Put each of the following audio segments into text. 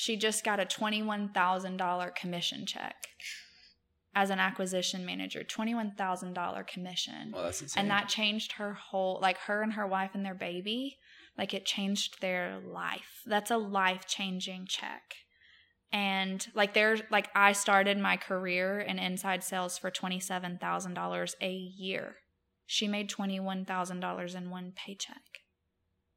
she just got a $21,000 commission check as an acquisition manager, $21,000 commission. Well, that's insane. And that changed her whole, like her and her wife and their baby, like it changed their life. That's a life changing check. And like there's, like I started my career in inside sales for $27,000 a year. She made $21,000 in one paycheck.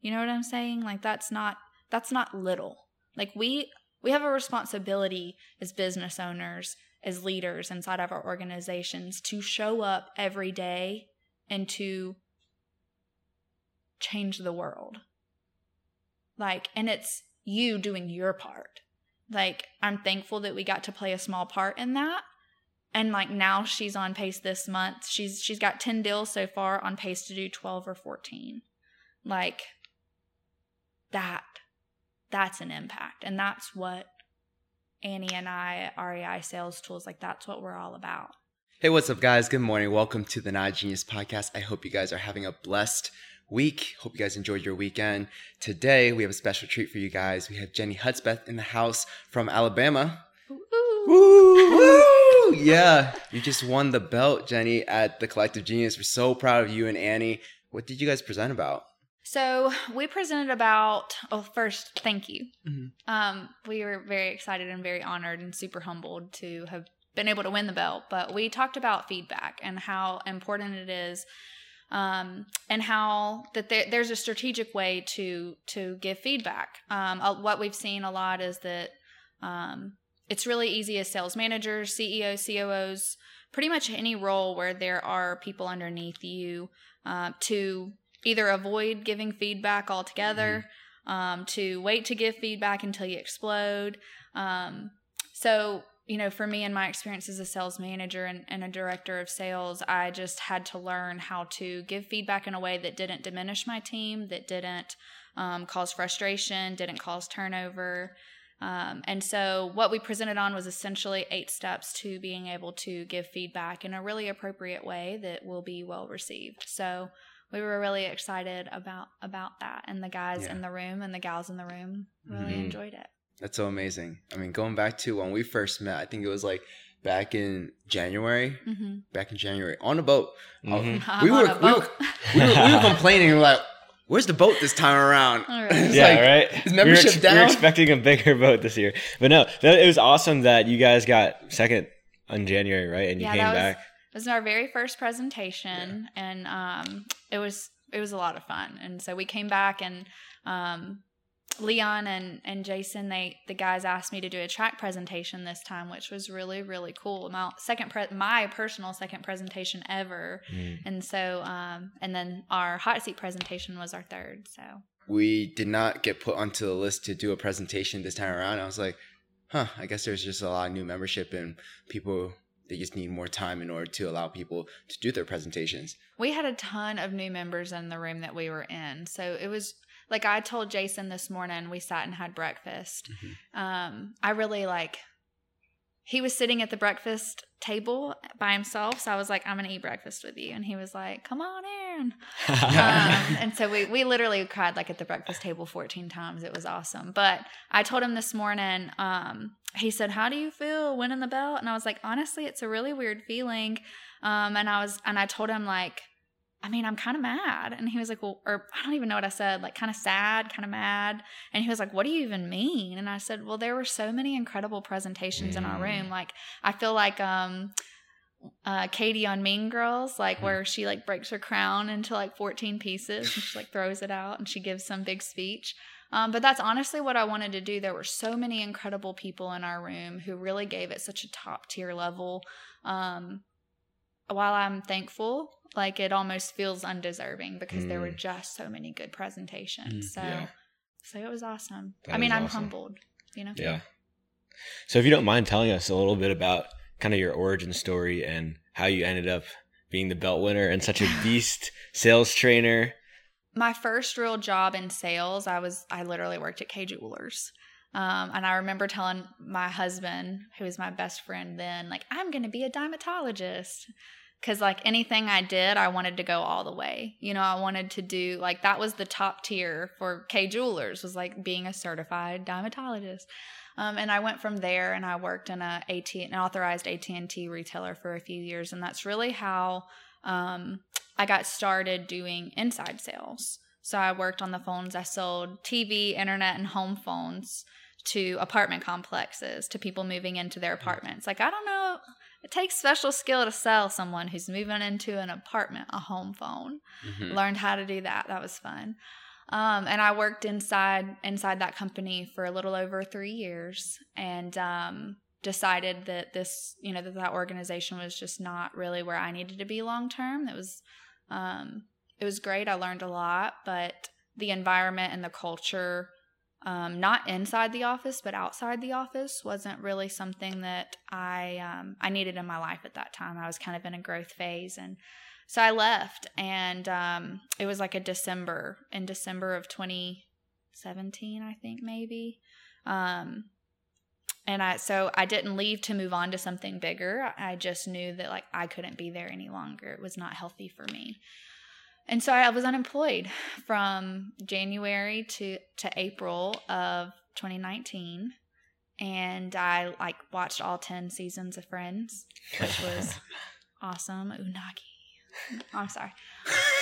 You know what I'm saying? Like that's not, that's not little. Like we, we have a responsibility as business owners as leaders inside of our organizations to show up every day and to change the world. Like, and it's you doing your part. Like, I'm thankful that we got to play a small part in that. And like now she's on pace this month. She's she's got 10 deals so far on pace to do 12 or 14. Like that that's an impact. And that's what Annie and I, REI Sales Tools, like that's what we're all about. Hey, what's up, guys? Good morning. Welcome to the Not Genius podcast. I hope you guys are having a blessed week. Hope you guys enjoyed your weekend. Today, we have a special treat for you guys. We have Jennie Hudspeth in the house from Alabama. Ooh. Woo! Woo! Yeah, you just won the belt, Jennie, at the Collective Genius. We're so proud of you and Annie. What did you guys present about? So we presented about. Oh, first, thank you. Mhm. Um, we were very excited and very honored and super humbled to have been able to win the belt. But we talked about feedback and how important it is, um, and how that there, there's a strategic way to to give feedback. Um, uh, what we've seen a lot is that um, it's really easy as sales managers, CEOs, COOs, pretty much any role where there are people underneath you uh, to either avoid giving feedback altogether, um, to wait to give feedback until you explode. Um, so, you know, for me and my experience as a sales manager and, and a director of sales, I just had to learn how to give feedback in a way that didn't diminish my team, that didn't um, cause frustration, didn't cause turnover. Um, and so, what we presented on was essentially eight steps to being able to give feedback in a really appropriate way that will be well received. So, we were really excited about about that, and the guys Yeah. in the room and the gals in the room really Mhm. enjoyed it. That's so amazing. I mean, going back to when we first met, I think it was like back in January. Mm-hmm. Back in January on a boat. I'm We were- a we were- We were, we were complaining. We were like, "Where's the boat this time around?" All right. It's yeah, like, right. Is membership we were, ex- down? We were expecting a bigger boat this year, but no, it was awesome that you guys got second on January, right? And you Yeah, came that was- back. It was our very first presentation, and um, it was it was a lot of fun. And so we came back, and um, Leon and and Jason, they the guys asked me to do a track presentation this time, which was really really cool. My second pre- my personal second presentation ever, Mm. and so um, and then our hot seat presentation was our third. So we did not get put onto the list to do a presentation this time around. I was like, huh, I guess there's just a lot of new membership and people they just need more time in order to allow people to do their presentations. we had a ton of new members in the room that we were in. So it was like I told Jason this morning, we sat and had breakfast. Um, I really like, he was sitting at the breakfast table by himself. So I was like, I'm going to eat breakfast with you. And he was like, come on in. Um, and so we, we literally cried like at the breakfast table 14 times. It was awesome. But I told him this morning, um, he said, How do you feel winning the belt? And I was like, Honestly, it's a really weird feeling. Um, and I was, and I told him, like, I mean, I'm kind of mad. And he was like, Well, or I don't even know what I said, like, kind of sad, kind of mad. And he was like, What do you even mean? And I said, Well, there were so many incredible presentations in our Mm. room. Like, I feel like, um, uh, Cady on Mean Girls, like Mhm. where she like breaks her crown into like 14 pieces and she like throws it out and she gives some big speech. Um, but that's honestly what I wanted to do. There were so many incredible people in our room who really gave it such a top tier level. Um, while I'm thankful, like it almost feels undeserving because there were Mm. just so many good presentations. Mm, so, yeah. so it was awesome. That I mean, I'm awesome. humbled. You know. yeah. So if you don't mind telling us a little bit about kind of your origin story and how you ended up being the belt winner and such a beast sales trainer. My first real job in sales, I was I literally worked at Kay Jewelers. Um, and I remember telling my husband, who was my best friend then, like, I'm going to be a diamontologist. Cause like anything I did, I wanted to go all the way. You know, I wanted to do like that was the top tier for Kay Jewelers was like being a certified diamontologist. Um, and I went from there and I worked in a AT an authorized AT and T retailer for a few years, and that's really how um, I got started doing inside sales. So I worked on the phones. I sold TV, internet, and home phones to apartment complexes to people moving into their apartments. Like I don't know, it takes special skill to sell someone who's moving into an apartment a home phone. Mhm. Learned how to do that. That was fun. Um, and I worked inside inside that company for a little over three years, and um, decided that this, you know, that that organization was just not really where I needed to be long term. It was, um, it was great. I learned a lot, but the environment and the culture, um, not inside the office but outside the office, wasn't really something that I um, I needed in my life at that time. I was kind of in a growth phase, and so I left, and um, it was like a December in December of 2017, I think maybe. Um, and I so I didn't leave to move on to something bigger. I just knew that like I couldn't be there any longer. It was not healthy for me. And so I was unemployed from January to to April of 2019 and I like watched all 10 seasons of Friends, which was awesome. Unagi. I'm sorry.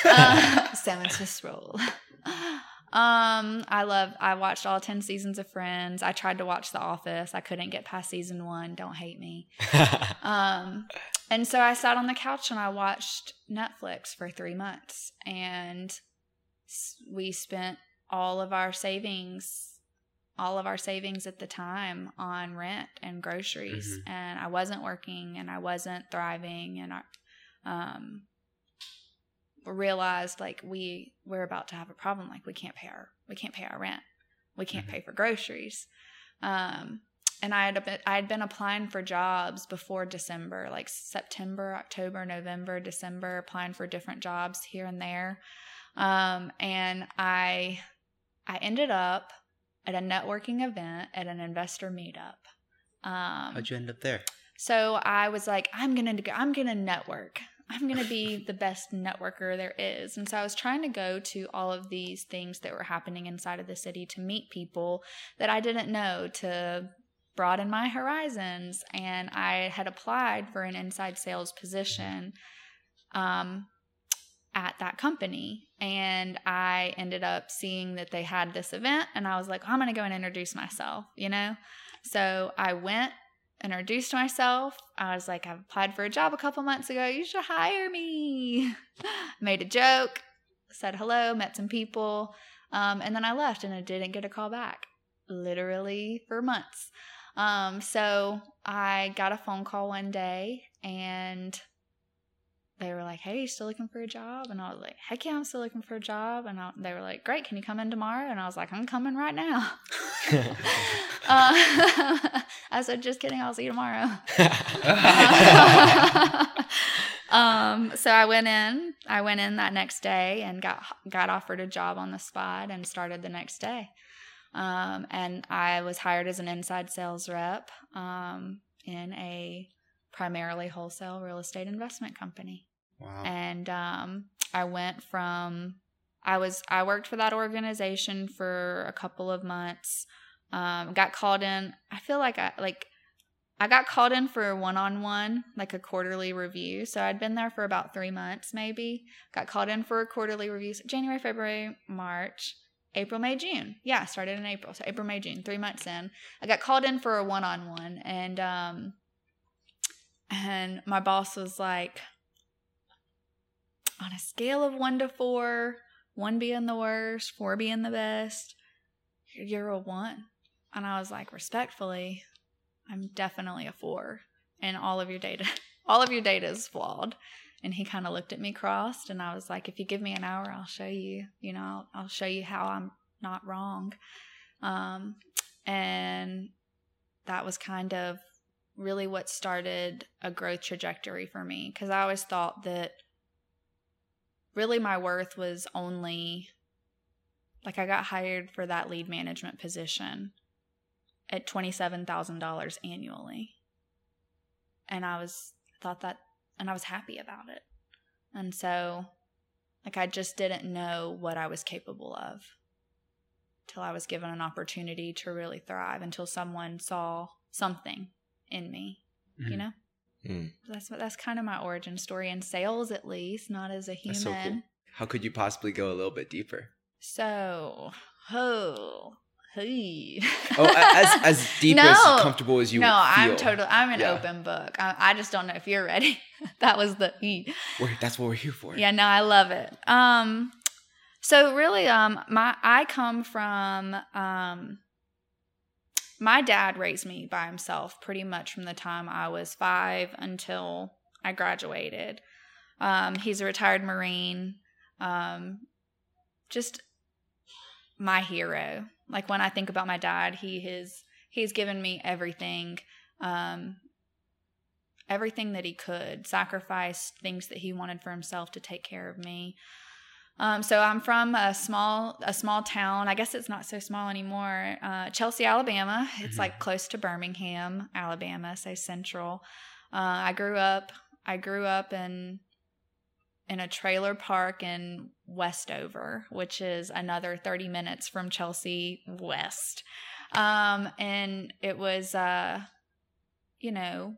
Uh, salmon Swiss roll. Um, I love. I watched all ten seasons of Friends. I tried to watch The Office. I couldn't get past season one. Don't hate me. Um, and so I sat on the couch and I watched Netflix for three months, and we spent all of our savings, all of our savings at the time on rent and groceries. And I wasn't working, and I wasn't thriving, and I, um, realized like we we're about to have a problem. Like we can't pay our we can't pay our rent, we can't Mhm. pay for groceries. Um, and I had been, I had been applying for jobs before December, like September, October, November, December, applying for different jobs here and there. Um, and I I ended up at a networking event at an investor meetup. Um, How'd you end up there? so I was like, I'm gonna go, I'm gonna network. I'm gonna be the best networker there is. And so I was trying to go to all of these things that were happening inside of the city to meet people that I didn't know to broaden my horizons. And I had applied for an inside sales position um, at that company. And I ended up seeing that they had this event, and I was like, I'm gonna go and introduce myself, you know? So I went introduced myself. I was like, I've applied for a job a couple months ago. You should hire me. Made a joke, said hello, met some people, um, and then I left and I didn't get a call back, literally for months. Um, so I got a phone call one day and they were like, Hey, you still looking for a job? And I was like, Heck yeah, I'm still looking for a job. And I, they were like, Great, can you come in tomorrow? And I was like, I'm coming right now. Uh, I said, just kidding. I'll see you tomorrow. um, so I went in. I went in that next day and got got offered a job on the spot and started the next day. Um, and I was hired as an inside sales rep um, in a primarily wholesale real estate investment company Wow. and um, I went from I was I worked for that organization for a couple of months. Um, got called in. I feel like I like I got called in for a one on one, like a quarterly review. So I'd been there for about three months, maybe. Got called in for a quarterly review. So January, February, March, April, May, June. Yeah, started in April. So April, May, June, three months in. I got called in for a one on one, and um, and my boss was like, on a scale of one to four, one being the worst, four being the best, you're a one. And I was like, respectfully, I'm definitely a four. And all of your data, all of your data is flawed. And he kind of looked at me crossed, and I was like, if you give me an hour, I'll show you. You know, I'll, I'll show you how I'm not wrong. Um, and that was kind of really what started a growth trajectory for me because I always thought that really my worth was only like I got hired for that lead management position at $27,000 annually. And I was thought that and I was happy about it. And so like I just didn't know what I was capable of till I was given an opportunity to really thrive until someone saw something in me, you Mhm. know? Mm. That's what that's kind of my origin story in sales at least, not as a human. That's so cool. How could you possibly go a little bit deeper? So, oh, hey. Oh, as as deep No. as comfortable as you no, feel. I'm totally. I'm an Yeah. open book. I, I just don't know if you're ready. that was the e. That's what we're here for. Yeah, no, I love it. Um, so really, um, my I come from um. My dad raised me by himself pretty much from the time I was five until I graduated. Um, he's a retired Marine. Um, just my hero. Like when I think about my dad, he has he's given me everything, um, everything that he could, sacrificed things that he wanted for himself to take care of me. Um, so I'm from a small a small town. I guess it's not so small anymore. Uh, Chelsea, Alabama. It's Mhm. like close to Birmingham, Alabama, so central. Uh, I grew up. I grew up in in a trailer park in Westover, which is another 30 minutes from Chelsea West. Um, and it was, uh, you know,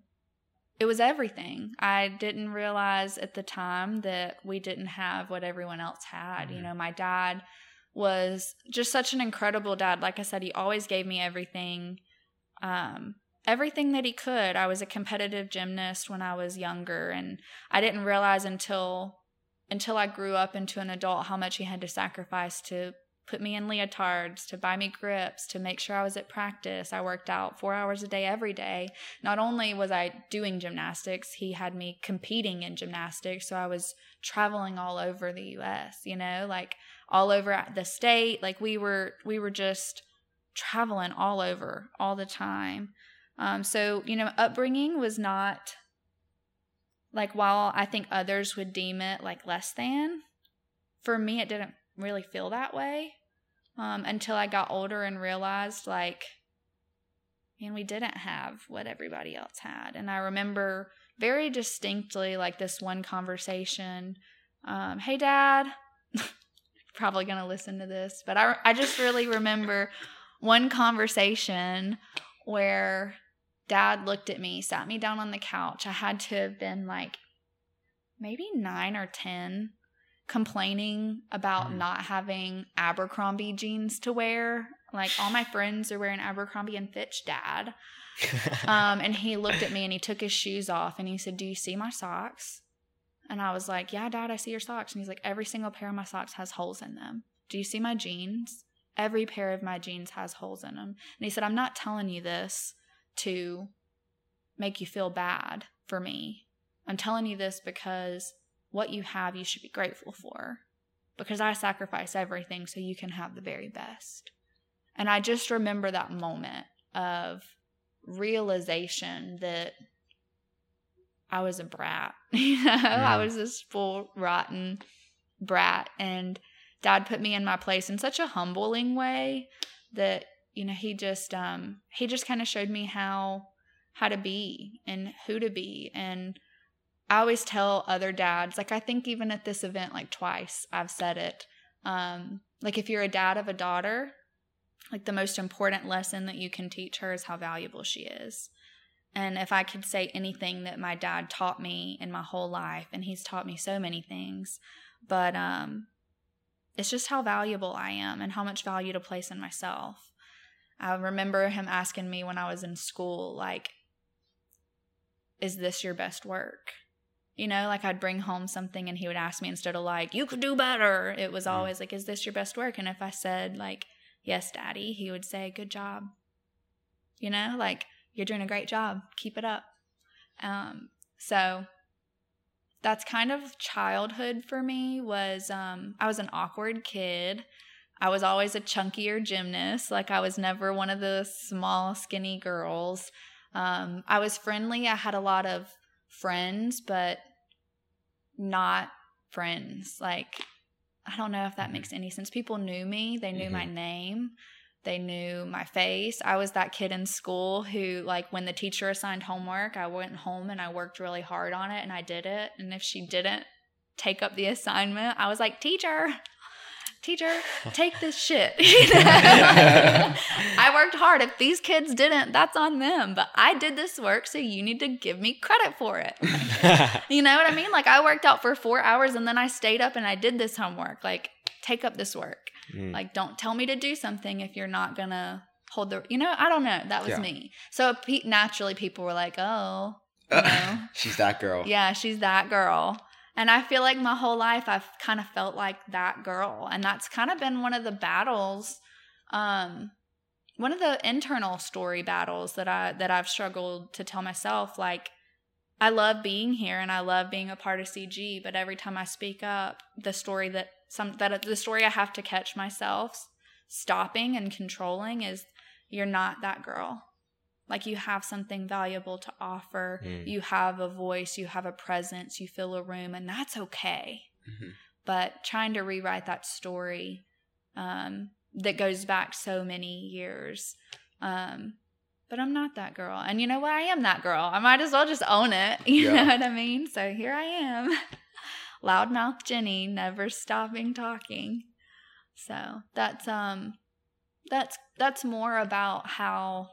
it was everything. I didn't realize at the time that we didn't have what everyone else had. You Mhm. know, my dad was just such an incredible dad. Like I said, he always gave me everything. Um, everything that he could. I was a competitive gymnast when I was younger and I didn't realize until until I grew up into an adult how much he had to sacrifice to put me in leotards, to buy me grips, to make sure I was at practice. I worked out 4 hours a day every day. Not only was I doing gymnastics, he had me competing in gymnastics, so I was traveling all over the US, you know, like all over the state, like we were we were just traveling all over all the time. Um, so, you know, upbringing was not like while I think others would deem it like less than, for me, it didn't really feel that way um, until I got older and realized like, man, we didn't have what everybody else had. And I remember very distinctly like this one conversation. Um, hey, dad. Probably going to listen to this, but I, I just really remember one conversation where dad looked at me, sat me down on the couch. I had to have been like maybe nine or 10, complaining about Mhm. not having Abercrombie jeans to wear. Like all my friends are wearing Abercrombie and Fitch, dad. Um, and he looked at me and he took his shoes off and he said, Do you see my socks? And I was like, Yeah, dad, I see your socks. And he's like, Every single pair of my socks has holes in them. Do you see my jeans? Every pair of my jeans has holes in them. And he said, I'm not telling you this to make you feel bad for me. I'm telling you this because what you have, you should be grateful for. Because I sacrifice everything so you can have the very best. And I just remember that moment of realization that I was a brat. You know, I was this full, rotten brat. And dad put me in my place in such a humbling way that, you know, he just um he just kind of showed me how how to be and who to be. And I always tell other dads, like I think even at this event like twice I've said it. Um, like if you're a dad of a daughter, like the most important lesson that you can teach her is how valuable she is. And if I could say anything that my dad taught me in my whole life, and he's taught me so many things, but um, it's just how valuable I am and how much value to place in myself. I remember him asking me when I was in school, like, is this your best work? You know, like I'd bring home something and he would ask me instead of like, you could do better. It was Mm. always like, is this your best work? And if I said, like, yes, daddy, he would say, good job. You know, like, you're doing a great job. Keep it up. Um, so that's kind of childhood for me was um, I was an awkward kid. I was always a chunkier gymnast. Like I was never one of the small, skinny girls. Um, I was friendly. I had a lot of friends, but not friends. Like I don't know if that makes mm-hmm. any sense. People knew me. They knew my mm-hmm. name. They knew my face. I was that kid in school who, like, when the teacher assigned homework, I went home and I worked really hard on it and I did it. And if she didn't take up the assignment, I was like, teacher. Teacher, take this shit. I worked hard. If these kids didn't, that's on them. But I did this work, so you need to give me credit for it. you know what I mean? Like I worked out for four hours and then I stayed up and I did this homework. Like take up this work. Mm. Like don't tell me to do something if you're not gonna hold the. You know, I don't know. That was yeah. me. So naturally, people were like, oh. You know, she's that girl. Yeah, she's that girl. And I feel like my whole life I've kind of felt like that girl. And that's kind of been one of the battles um one of the internal story battles that I that I've struggled to tell myself like I love being here and I love being a part of CG, but every time I speak up, the story that some that the story I have to catch myself stopping and controlling is you're not that girl. Like you have something valuable to offer. Mm. You have a voice, you have a presence, you fill a room, and that's okay. Mm-hmm. But trying to rewrite that story um, that goes back so many years. Um, but I'm not that girl. And you know what? I am that girl. I might as well just own it. You yeah. know what I mean? So here I am. Loudmouth Jennie, never stopping talking. So that's um that's that's more about how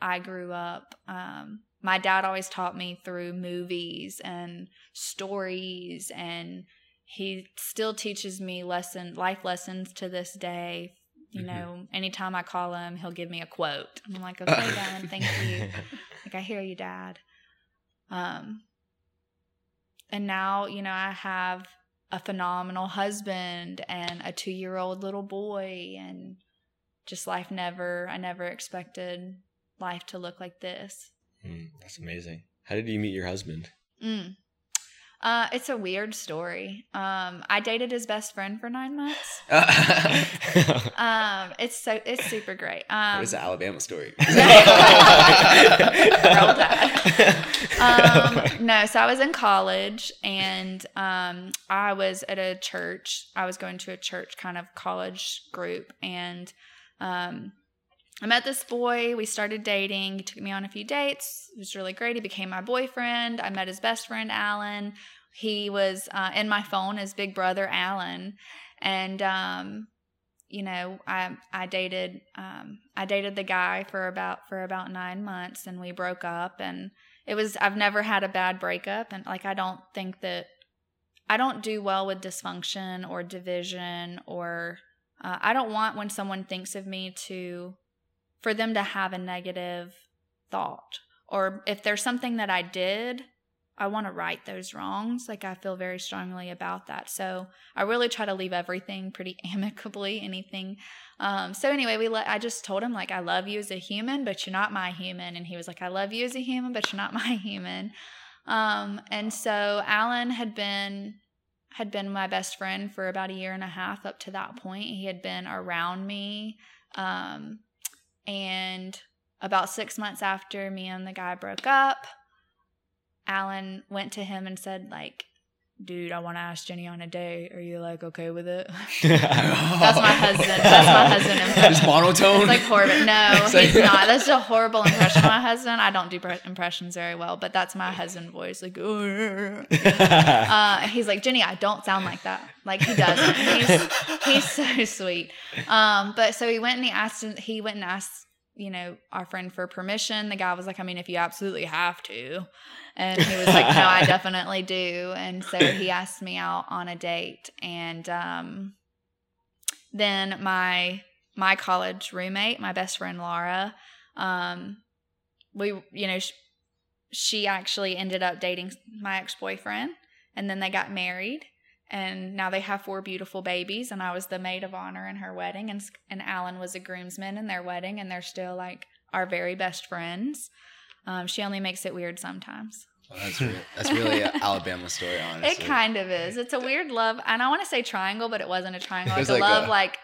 I grew up. Um, my dad always taught me through movies and stories, and he still teaches me lesson life lessons to this day. You mm-hmm. know, anytime I call him, he'll give me a quote. I'm like, okay, Dad, thank you. like, I hear you, Dad. Um, and now, you know, I have a phenomenal husband and a two year old little boy, and just life never, I never expected life to look like this. Mm, that's amazing. How did you meet your husband? Mm. Uh, it's a weird story. Um, I dated his best friend for nine months. um, it's so it's super great. Um, was an Alabama story? um, no, so I was in college and um, I was at a church. I was going to a church kind of college group and um, I met this boy. We started dating. He took me on a few dates. It was really great. He became my boyfriend. I met his best friend, Alan. He was uh, in my phone as Big Brother Alan, and um, you know, I I dated um, I dated the guy for about for about nine months, and we broke up. And it was I've never had a bad breakup, and like I don't think that I don't do well with dysfunction or division or uh, I don't want when someone thinks of me to for them to have a negative thought. Or if there's something that I did, I want to right those wrongs. Like I feel very strongly about that. So I really try to leave everything pretty amicably, anything. Um, so anyway, we let, I just told him like, I love you as a human, but you're not my human. And he was like, I love you as a human, but you're not my human. Um, and so Alan had been, had been my best friend for about a year and a half up to that point. He had been around me, um, and about six months after me and the guy broke up, Alan went to him and said, like, dude, I want to ask Jennie on a date. Are you like okay with it? That's my husband. That's my husband impression. It's monotone. It's like horrible. No, he's not. That's a horrible impression of my husband. I don't do impressions very well, but that's my husband voice. Like, uh, he's like Jennie. I don't sound like that. Like he doesn't. He's he's so sweet. Um, but so he went and he asked. He went and asked you know, our friend for permission. The guy was like, I mean, if you absolutely have to. And he was like, No, I definitely do. And so he asked me out on a date. And um, then my my college roommate, my best friend Laura, um, we, you know, sh- she actually ended up dating my ex boyfriend. And then they got married and now they have four beautiful babies and i was the maid of honor in her wedding and and alan was a groomsman in their wedding and they're still like our very best friends um, she only makes it weird sometimes well, that's, really, that's really an Alabama story, honestly. It kind of is. It's a weird love, and I want to say triangle, but it wasn't a triangle. It was like a love, a, like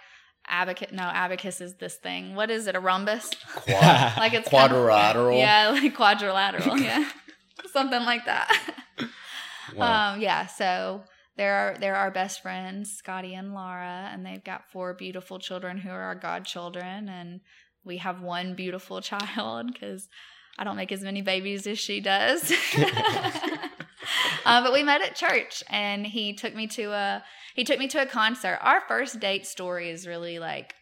abacus. No, abacus is this thing. What is it? A rhombus? Quad, like it's quadrilateral. Kind of, yeah, like quadrilateral. Yeah, something like that. Wow. Um, yeah. So they're our, they're our best friends, Scotty and Laura, and they've got four beautiful children who are our godchildren, and we have one beautiful child because I don't make as many babies as she does. uh, but we met at church, and he took me to a he took me to a concert. Our first date story is really like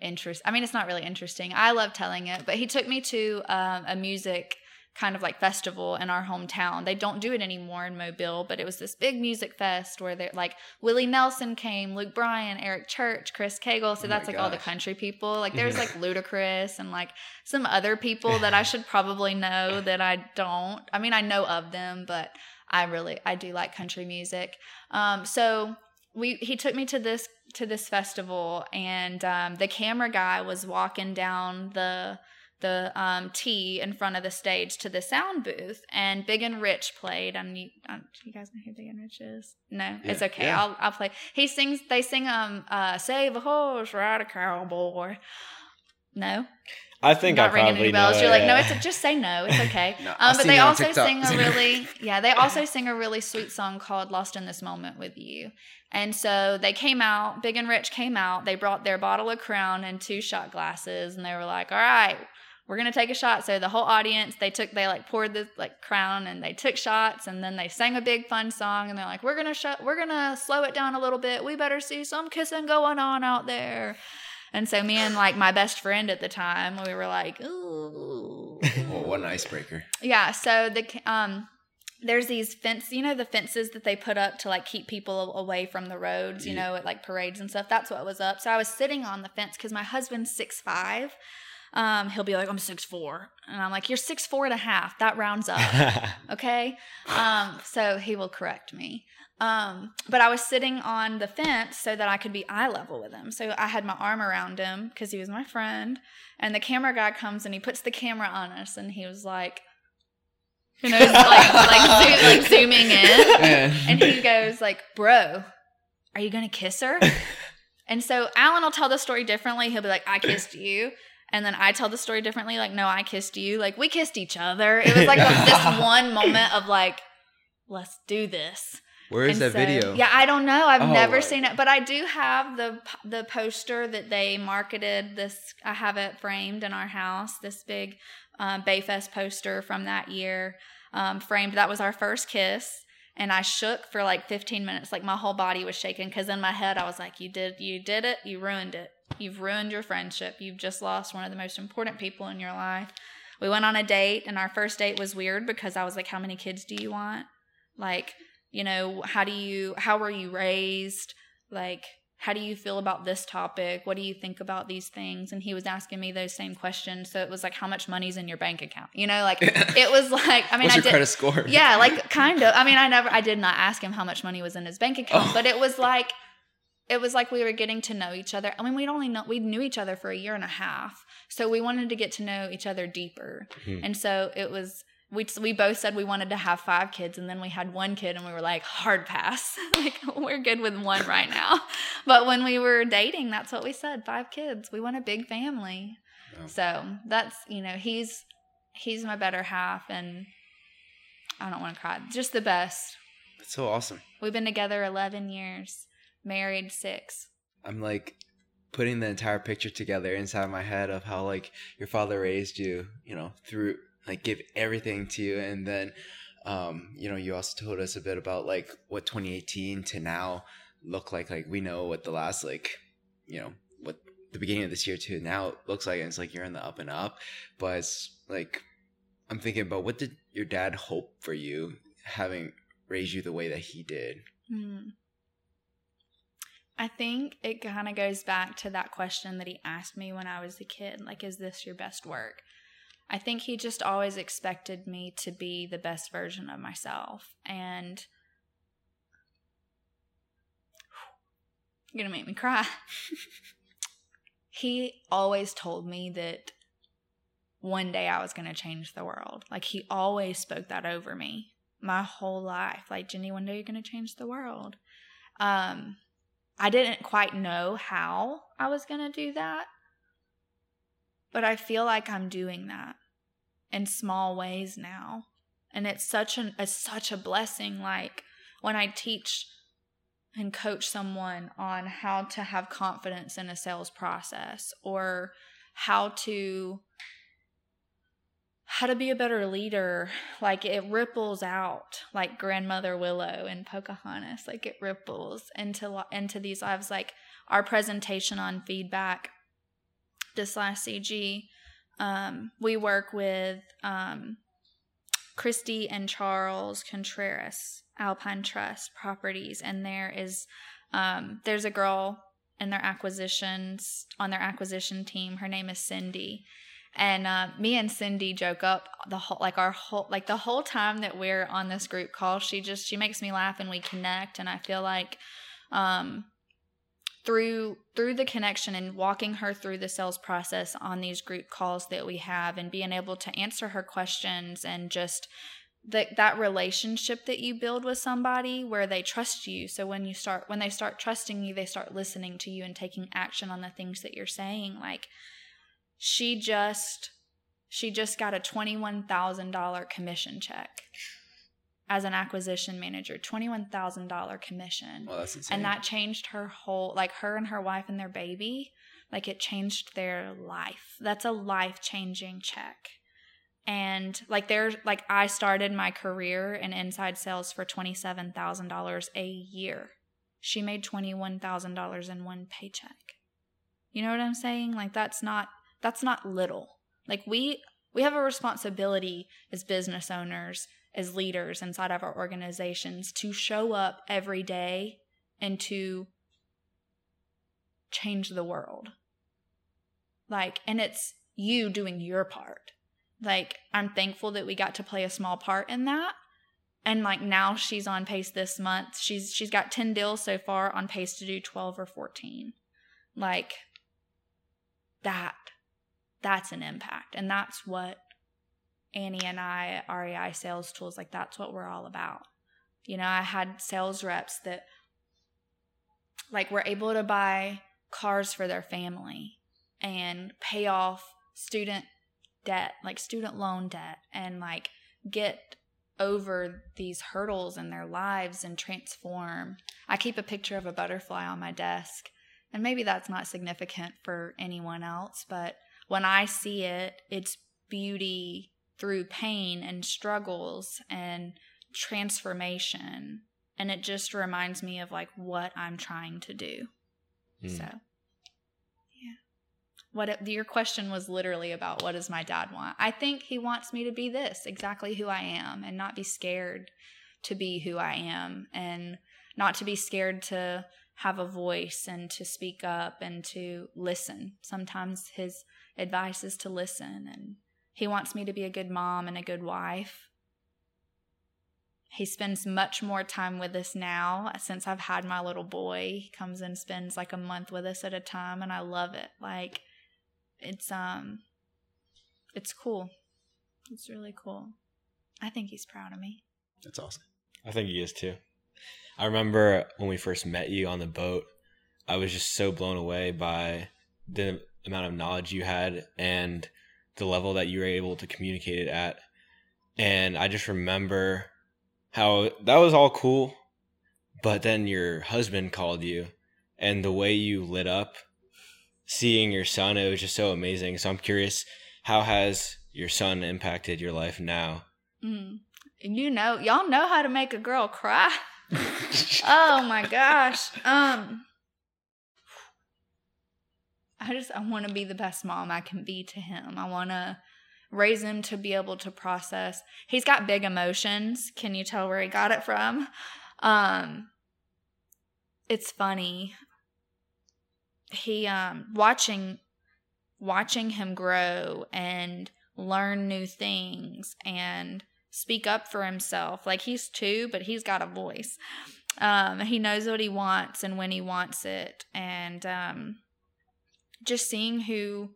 interest. I mean, it's not really interesting. I love telling it, but he took me to um, a music kind of like festival in our hometown. They don't do it anymore in Mobile, but it was this big music fest where they're like Willie Nelson came, Luke Bryan, Eric Church, Chris Cagle. So Oh that's like all the country people. Like there's like Ludacris and like some other people that I should probably know that I don't. I mean, I know of them, but I really I do like country music. Um, so we he took me to this to this festival and um, the camera guy was walking down the the um, T in front of the stage to the sound booth, and Big and Rich played. And you, um, do you guys know who Big and Rich is? No, it's okay. Yeah. I'll I'll play. He sings. They sing um uh save a horse, ride a cowboy. No, I think not I ringing probably any bells. know You're it, like, no, yeah. it's just say no. It's okay. No, um, but they also TikTok. sing a really, yeah, they also sing a really sweet song called "Lost in This Moment with You." And so they came out. Big and Rich came out. They brought their bottle of Crown and two shot glasses, and they were like, "All right." We're gonna take a shot. So the whole audience, they took, they like poured the like crown, and they took shots, and then they sang a big fun song, and they're like, "We're gonna shut, we're gonna slow it down a little bit. We better see some kissing going on out there." And so me and like my best friend at the time, we were like, ooh. Oh, what an icebreaker. yeah. So the um, there's these fence, you know, the fences that they put up to like keep people away from the roads, you Yeah. know, at like parades and stuff. That's what was up. So I was sitting on the fence because my husband's six five. Um, he'll be like, I'm six four, and I'm like, you're six four and a half. That rounds up. Okay? Um so he will correct me. Um but i was sitting on the fence so that i could be eye level with him. So i had my arm around him because he was my friend. And the camera guy comes and he puts the camera on us and he was like you know like like, zo- like zooming in. And he goes like bro are you gonna kiss her? And so alan will tell the story differently. He'll be like i kissed you and then i tell the story differently like no i kissed you like we kissed each other it was like this one moment of like let's do this Where is And that so- video? yeah i don't know i've Oh, never my seen it but i do have the the poster that they marketed this i have it framed in our house this big um, bayfest poster from that year um, framed that was our first kiss and I shook for like 15 minutes, like my whole body was shaking. Because in my head, I was like, "You did, you did it. You ruined it. You've ruined your friendship. You've just lost one of the most important people in your life." We went on a date, and our first date was weird because I was like, "How many kids do you want? Like, you know, how do you, how were you raised? Like, how do you feel about this topic? What do you think about these things?" And he was asking me those same questions. So it was like, "How much money's in your bank account?" You know, like it was like, I mean, What's I your did, credit score? yeah, like kind of. I mean, I never, I did not ask him how much money was in his bank account, Oh. but it was like, it was like we were getting to know each other. I mean, we'd only know, we knew each other for a year and a half, so we wanted to get to know each other deeper, Mhm. and so it was. We, we both said we wanted to have five kids, and then we had one kid, and we were like, hard pass. like, we're good with one right now. But when we were dating, that's what we said five kids. We want a big family. Oh. So that's, you know, he's he's my better half, and I don't want to cry. Just the best. That's so awesome. We've been together 11 years, married six. I'm like putting the entire picture together inside my head of how like your father raised you, you know, through like give everything to you. And then um you know you also told us a bit about like what 2018 to now look like. Like we know what the last like you know what the beginning of this year to now looks like. And it's like you're in the up and up. But it's like i'm thinking about what did your dad hope for you having raised you the way that he did? Hmm. I think it kind of goes back to that question that he asked me when I was a kid like, is this your best work? I think he just always expected me to be the best version of myself. And you're going to make me cry. he always told me that one day I was going to change the world. Like, he always spoke that over me my whole life. Like, Jennie, one day you're going to change the world. Um, I didn't quite know how I was going to do that, but I feel like I'm doing that in small ways now. And it's such an it's such a blessing like when I teach and coach someone on how to have confidence in a sales process or how to how to be a better leader. Like it ripples out, like grandmother Willow and Pocahontas. Like it ripples into into these lives. Like our presentation on feedback this last CG, um, we work with um, Christy and Charles Contreras, Alpine Trust Properties, and there is um, there's a girl in their acquisitions on their acquisition team. Her name is Cindy, and uh, me and Cindy joke up the whole like our whole like the whole time that we're on this group call. She just she makes me laugh and we connect, and I feel like um, through through the connection and walking her through the sales process on these group calls that we have and being able to answer her questions and just that that relationship that you build with somebody where they trust you so when you start when they start trusting you they start listening to you and taking action on the things that you're saying like she just she just got a $21,000 commission check as an acquisition manager, $21,000 commission. Well, that's insane. And that changed her whole like her and her wife and their baby, like it changed their life. That's a life-changing check. And like there's like I started my career in inside sales for $27,000 a year. She made $21,000 in one paycheck. You know what I'm saying? Like that's not that's not little. Like we we have a responsibility as business owners, as leaders inside of our organizations to show up every day and to change the world. Like and it's you doing your part. Like I'm thankful that we got to play a small part in that. And like now she's on pace this month. She's she's got 10 deals so far on pace to do 12 or 14. Like that that's an impact. And that's what Annie and I, REI sales tools, like that's what we're all about. You know, I had sales reps that like were able to buy cars for their family and pay off student debt, like student loan debt, and like get over these hurdles in their lives and transform. I keep a picture of a butterfly on my desk, and maybe that's not significant for anyone else, but when I see it, it's beauty through pain and struggles and transformation. And it just reminds me of like what I'm trying to do. Mm. So, yeah. What your question was literally about what does my dad want? I think he wants me to be this, exactly who I am, and not be scared to be who I am and not to be scared to have a voice and to speak up and to listen. Sometimes his advice is to listen and he wants me to be a good mom and a good wife. He spends much more time with us now since I've had my little boy. He comes and spends like a month with us at a time and I love it. Like it's um it's cool. It's really cool. I think he's proud of me. That's awesome. I think he is too. I remember when we first met you on the boat, I was just so blown away by the amount of knowledge you had and the level that you were able to communicate it at. And I just remember how that was all cool, but then your husband called you and the way you lit up seeing your son, it was just so amazing. So I'm curious, how has your son impacted your life now? Mm. You know, y'all know how to make a girl cry. oh my gosh. Um I just I want to be the best mom I can be to him. I want to raise him to be able to process. He's got big emotions. Can you tell where he got it from? Um it's funny. He um watching watching him grow and learn new things and speak up for himself. Like he's 2, but he's got a voice. Um he knows what he wants and when he wants it and um just seeing who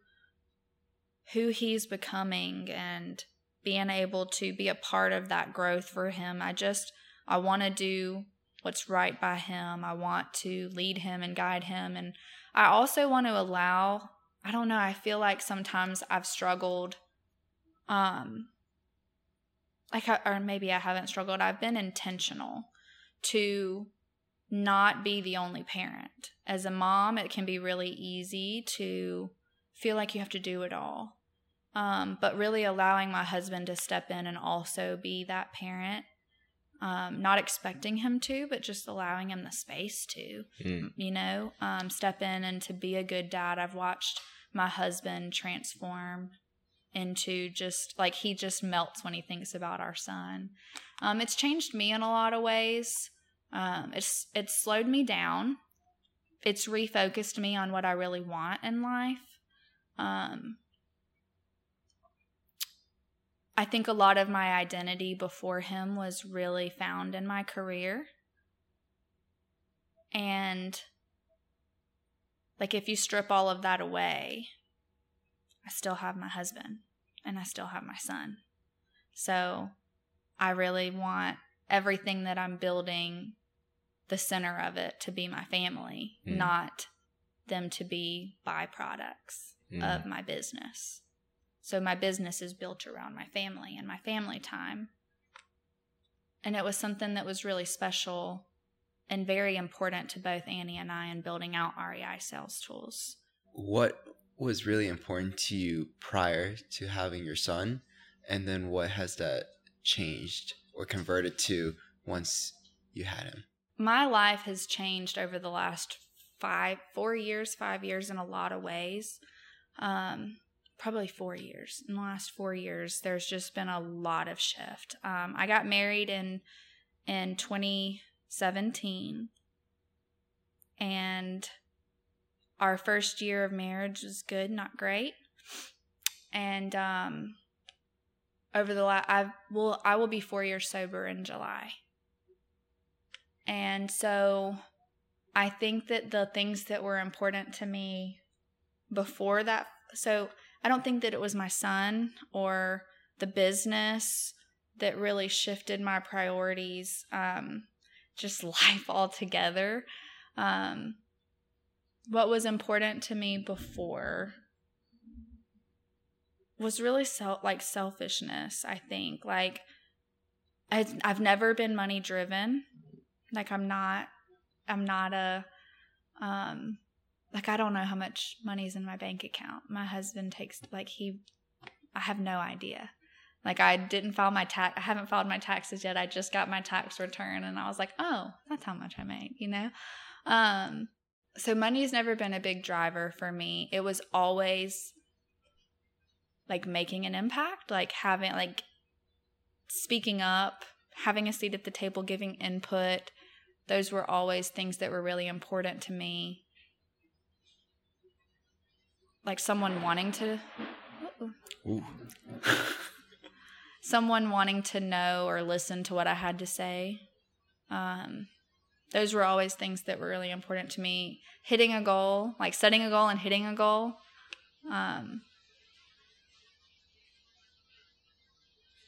who he's becoming and being able to be a part of that growth for him. I just I want to do what's right by him. I want to lead him and guide him and I also want to allow I don't know, I feel like sometimes I've struggled um like I, or maybe I haven't struggled. I've been intentional to not be the only parent. As a mom, it can be really easy to feel like you have to do it all. um, but really allowing my husband to step in and also be that parent. Um, not expecting him to, but just allowing him the space to, Mm. you know, um, step in and to be a good dad. I've watched my husband transform into just like he just melts when he thinks about our son. Um, it's changed me in a lot of ways. Um, it's it's slowed me down. It's refocused me on what I really want in life. Um, I think a lot of my identity before him was really found in my career. And like if you strip all of that away, I still have my husband and I still have my son. So I really want everything that I'm building, the center of it to be my family, Mm. not them to be byproducts Mm. of my business. So my business is built around my family and my family time. And it was something that was really special and very important to both Annie and I in building out REI sales tools. What was really important to you prior to having your son? And then what has that changed or converted to once you had him? My life has changed over the last five, four years, five years in a lot of ways. Um, probably four years. In the last four years, there's just been a lot of shift. Um, I got married in in 2017, and our first year of marriage was good, not great. And um, over the last, I will I will be four years sober in July. And so I think that the things that were important to me before that, so I don't think that it was my son or the business that really shifted my priorities, um, just life altogether. Um, what was important to me before was really self like selfishness i think like I, i've never been money driven like i'm not i'm not a um like i don't know how much money's in my bank account. My husband takes like he i have no idea. Like i didn't file my tax i haven't filed my taxes yet. I just got my tax return and i was like oh that's how much i made," you know? Um so money's never been a big driver for me. It was always like making an impact like having like speaking up having a seat at the table giving input those were always things that were really important to me. Like someone wanting to Ooh. someone wanting to know or listen to what i had to say. Um those were always things that were really important to me. Hitting a goal like setting a goal and hitting a goal. Um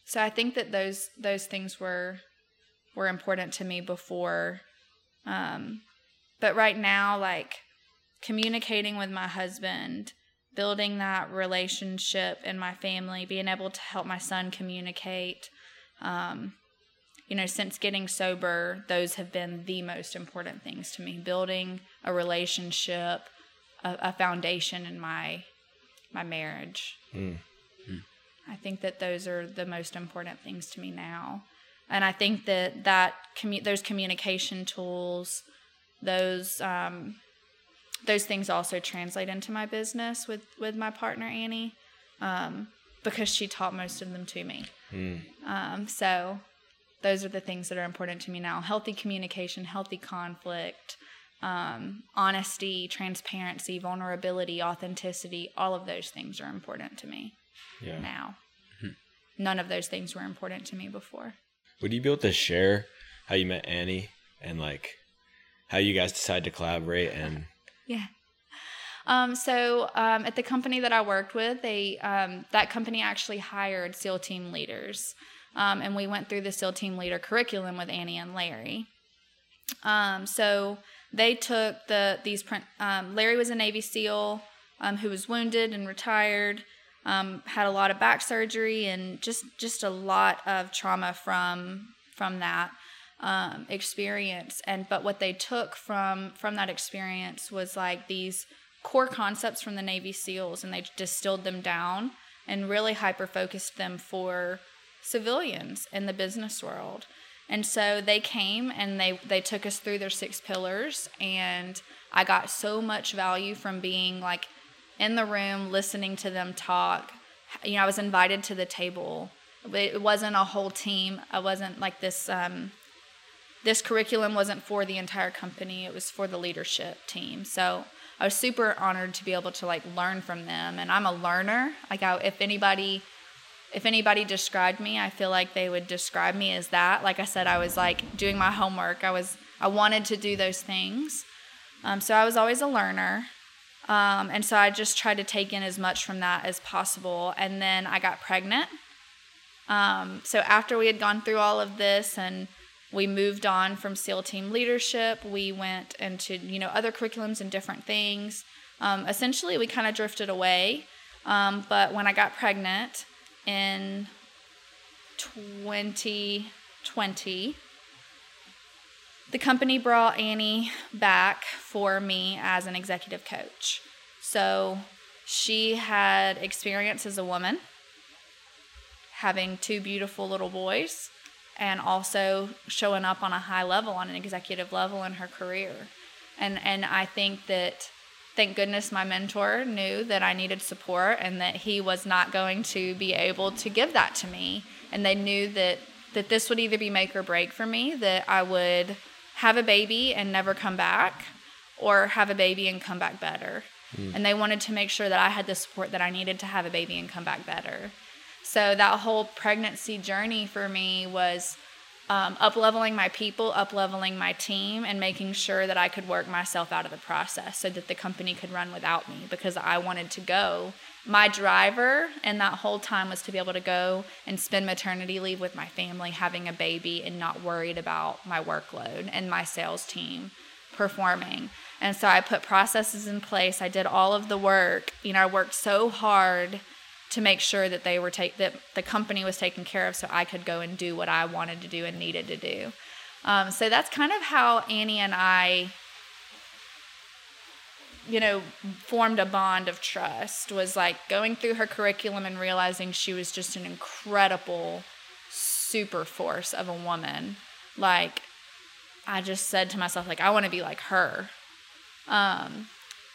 so i think that those those things were were important to me before um but right now like communicating with my husband building that relationship in my family being able to help my son communicate um you know since getting sober those have been the most important things to me building a relationship a, a foundation in my my marriage Mm. I think that those are the most important things to me now. And I think that that commu- those communication tools, those um, those things also translate into my business with with my partner Annie, um, because she taught most of them to me. Mm. Um, so those are the things that are important to me now: healthy communication, healthy conflict, um, honesty, transparency, vulnerability, authenticity. All of those things are important to me Yeah. now. None of those things were important to me before. Would you be able to share how you met Annie and like how you guys decided to collaborate and Yeah. Um, so um, at the company that I worked with, they um, that company actually hired SEAL team leaders, um, and we went through the SEAL team leader curriculum with Annie and Larry. Um, so they took the these print. Um, Larry was a Navy SEAL um, who was wounded and retired. Um, had a lot of back surgery and just just a lot of trauma from from that um, experience. And but what they took from from that experience was like these core concepts from the Navy SEALs, and they distilled them down and really hyper focused them for civilians in the business world. And so they came and they they took us through their six pillars and I got so much value from being like in the room listening to them talk. You know, I was invited to the table. It wasn't a whole team. I wasn't like this um, this curriculum wasn't for the entire company. It was for the leadership team. So I was super honored to be able to like learn from them and I'm a learner. Like I, if anybody if anybody described me, I feel like they would describe me as that. Like I said, I was like doing my homework. I was I wanted to do those things. Um, so I was always a learner. Um, and so I just tried to take in as much from that as possible. And then I got pregnant. Um, so after we had gone through all of this and we moved on from SEAL team leadership, we went into you know other curriculums and different things. Um, essentially, we kind of drifted away. Um, but when I got pregnant, in 2020. The company brought Annie back for me as an executive coach. So she had experience as a woman, having two beautiful little boys, and also showing up on a high level, on an executive level in her career. And, and I think that thank goodness my mentor knew that I needed support and that he was not going to be able to give that to me. And they knew that that this would either be make or break for me, that I would have a baby and never come back or have a baby and come back better. Mm. And they wanted to make sure that I had the support that I needed to have a baby and come back better. So that whole pregnancy journey for me was um, up leveling my people, up leveling my team, and making sure that I could work myself out of the process so that the company could run without me because I wanted to go. My driver and that whole time was to be able to go and spend maternity leave with my family, having a baby, and not worried about my workload and my sales team performing. And so I put processes in place. I did all of the work. You know, I worked so hard to make sure that they were take that the company was taken care of so I could go and do what I wanted to do and needed to do. Um, so that's kind of how Annie and I you know formed a bond of trust was like going through her curriculum and realizing she was just an incredible super force of a woman like i just said to myself like i want to be like her um,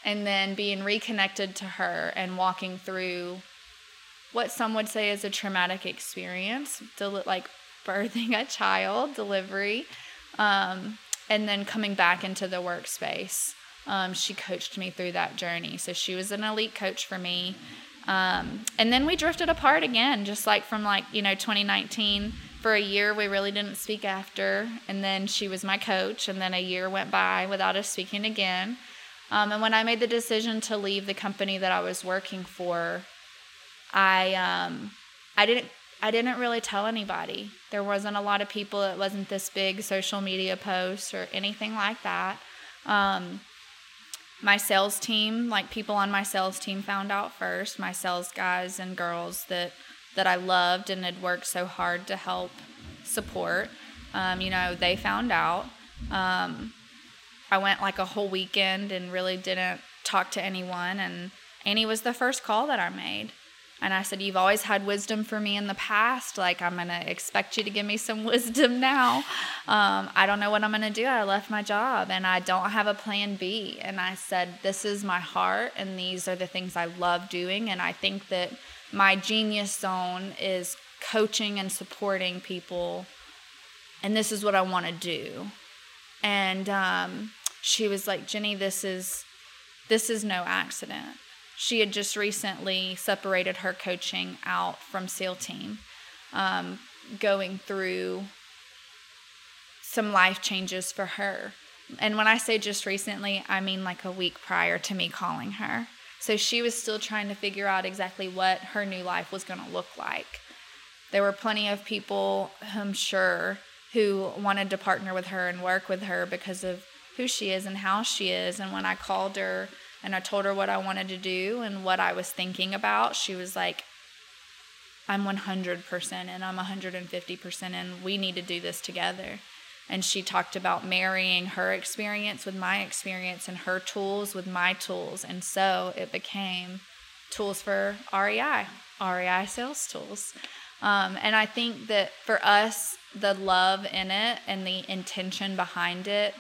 and then being reconnected to her and walking through what some would say is a traumatic experience, like birthing a child, delivery, um, and then coming back into the workspace. Um, she coached me through that journey. So she was an elite coach for me. Um, and then we drifted apart again, just like from like, you know, 2019 for a year, we really didn't speak after. And then she was my coach. And then a year went by without us speaking again. Um, and when I made the decision to leave the company that I was working for, I um I didn't I didn't really tell anybody. There wasn't a lot of people. It wasn't this big social media post or anything like that. Um, my sales team, like people on my sales team, found out first. My sales guys and girls that that I loved and had worked so hard to help support. Um, you know, they found out. Um, I went like a whole weekend and really didn't talk to anyone. And Annie was the first call that I made. And I said, You've always had wisdom for me in the past. Like, I'm going to expect you to give me some wisdom now. Um, I don't know what I'm going to do. I left my job and I don't have a plan B. And I said, This is my heart, and these are the things I love doing. And I think that my genius zone is coaching and supporting people. And this is what I want to do. And um, she was like, Jennie, this is. This is no accident she had just recently separated her coaching out from SEAL Team, um, going through some life changes for her. And when I say just recently, I mean like a week prior to me calling her. So she was still trying to figure out exactly what her new life was going to look like. There were plenty of people, I'm sure, who wanted to partner with her and work with her because of who she is and how she is. And when I called her and I told her what I wanted to do and what I was thinking about, she was like, I'm 100% and I'm 150% and we need to do this together. And she talked about marrying her experience with my experience and her tools with my tools. And so it became tools for REI. REI Sales Tools. Um, and I think that for us, the love in it and the intention behind it,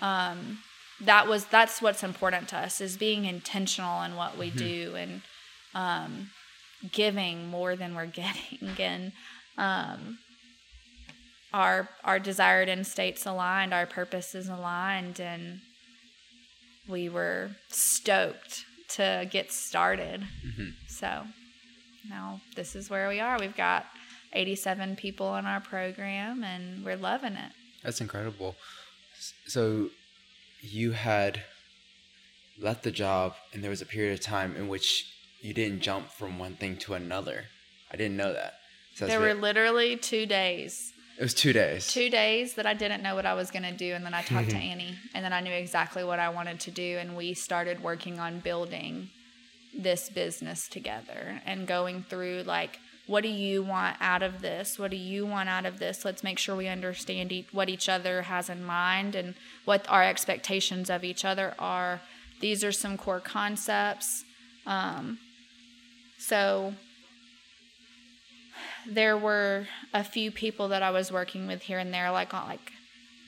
um, that was that's what's important to us is being intentional in what we do and um, giving more than we're getting and um, our our desired end states aligned, our purpose is aligned, and we were stoked to get started. Mhm. So now this is where we are. We've got 87 people in our program, and we're loving it. That's incredible. So you had left the job and there was a period of time in which you didn't jump from one thing to another. I didn't know that. So there were literally two days it was two days. two days that I didn't know what I was going to do. And then I talked to Annie, and then I knew exactly what I wanted to do. And we started working on building this business together and going through like, what do you want out of this? What do you want out of this? Let's make sure we understand e- what each other has in mind and what our expectations of each other are. These are some core concepts. Um, so there were a few people that I was working with here and there, like on like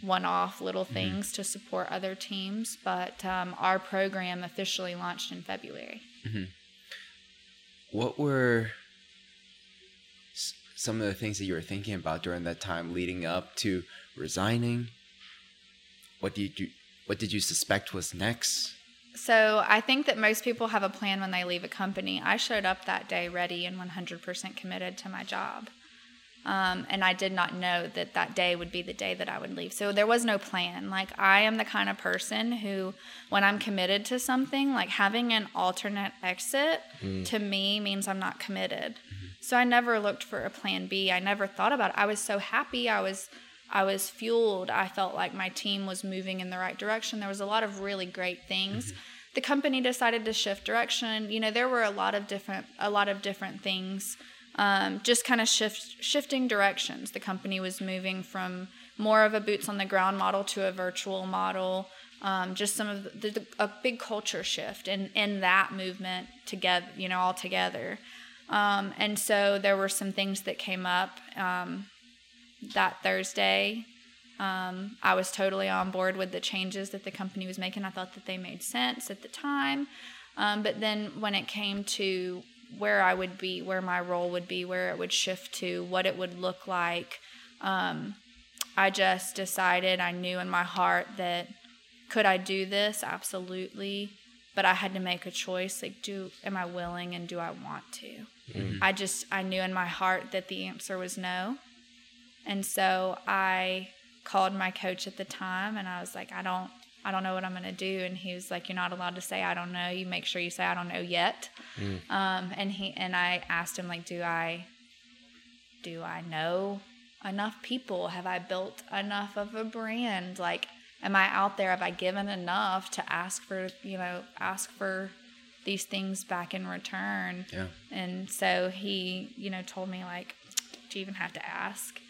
one-off little things to support other teams. But um, our program officially launched in February. What were some of the things that you were thinking about during that time leading up to resigning? What did you what did you suspect was next? So I think that most people have a plan when they leave a company. I showed up that day ready and 100% committed to my job. Um, and I did not know that that day would be the day that I would leave. So there was no plan. Like I am the kind of person who, when I'm committed to something, like having an alternate exit to me means I'm not committed. So I never looked for a plan B. I never thought about it. I was so happy. I was I was fueled. I felt like my team was moving in the right direction. There was a lot of really great things. The company decided to shift direction. You know, there were a lot of different a lot of different things. Um, just kind of shift shifting directions. The company was moving from more of a boots on the ground model to a virtual model. Um, just some of the, the a big culture shift in in that movement together. You know, all together. Um, and so there were some things that came up. Um, that Thursday. Um, I was totally on board with the changes that the company was making. I thought that they made sense at the time. Um, but then when it came to where I would be, where my role would be, where it would shift to, what it would look like, um, I just decided, I knew in my heart that could I do this? Absolutely. But I had to make a choice like, do, am I willing and do I want to? I just, I knew in my heart that the answer was no. And so I called my coach at the time and I was like, I don't I don't know what I'm gonna do. And he was like, You're not allowed to say I don't know. You make sure you say I don't know yet. Um, and he and I asked him like, Do I do I know enough people? Have I built enough of a brand? Like, am I out there? Have I given enough to ask for, you know, ask for these things back in return? Yeah. And so he, you know, told me like, do you even have to ask?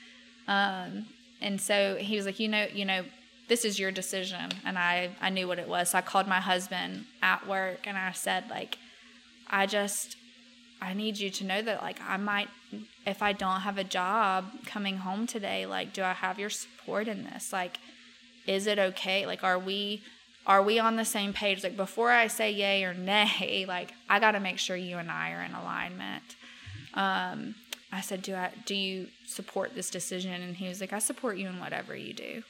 Um, and so he was like, you know, you know, this is your decision. And I, I knew what it was. So I called my husband at work and I said like, I just, I need you to know that like I might, if I don't have a job coming home today, like, do I have your support in this? Like, is it okay? Like, are we, are we on the same page? Like, before I say yay or nay, like, I got to make sure you and I are in alignment. Um, I said, do I, do you support this decision? And he was like, I support you in whatever you do.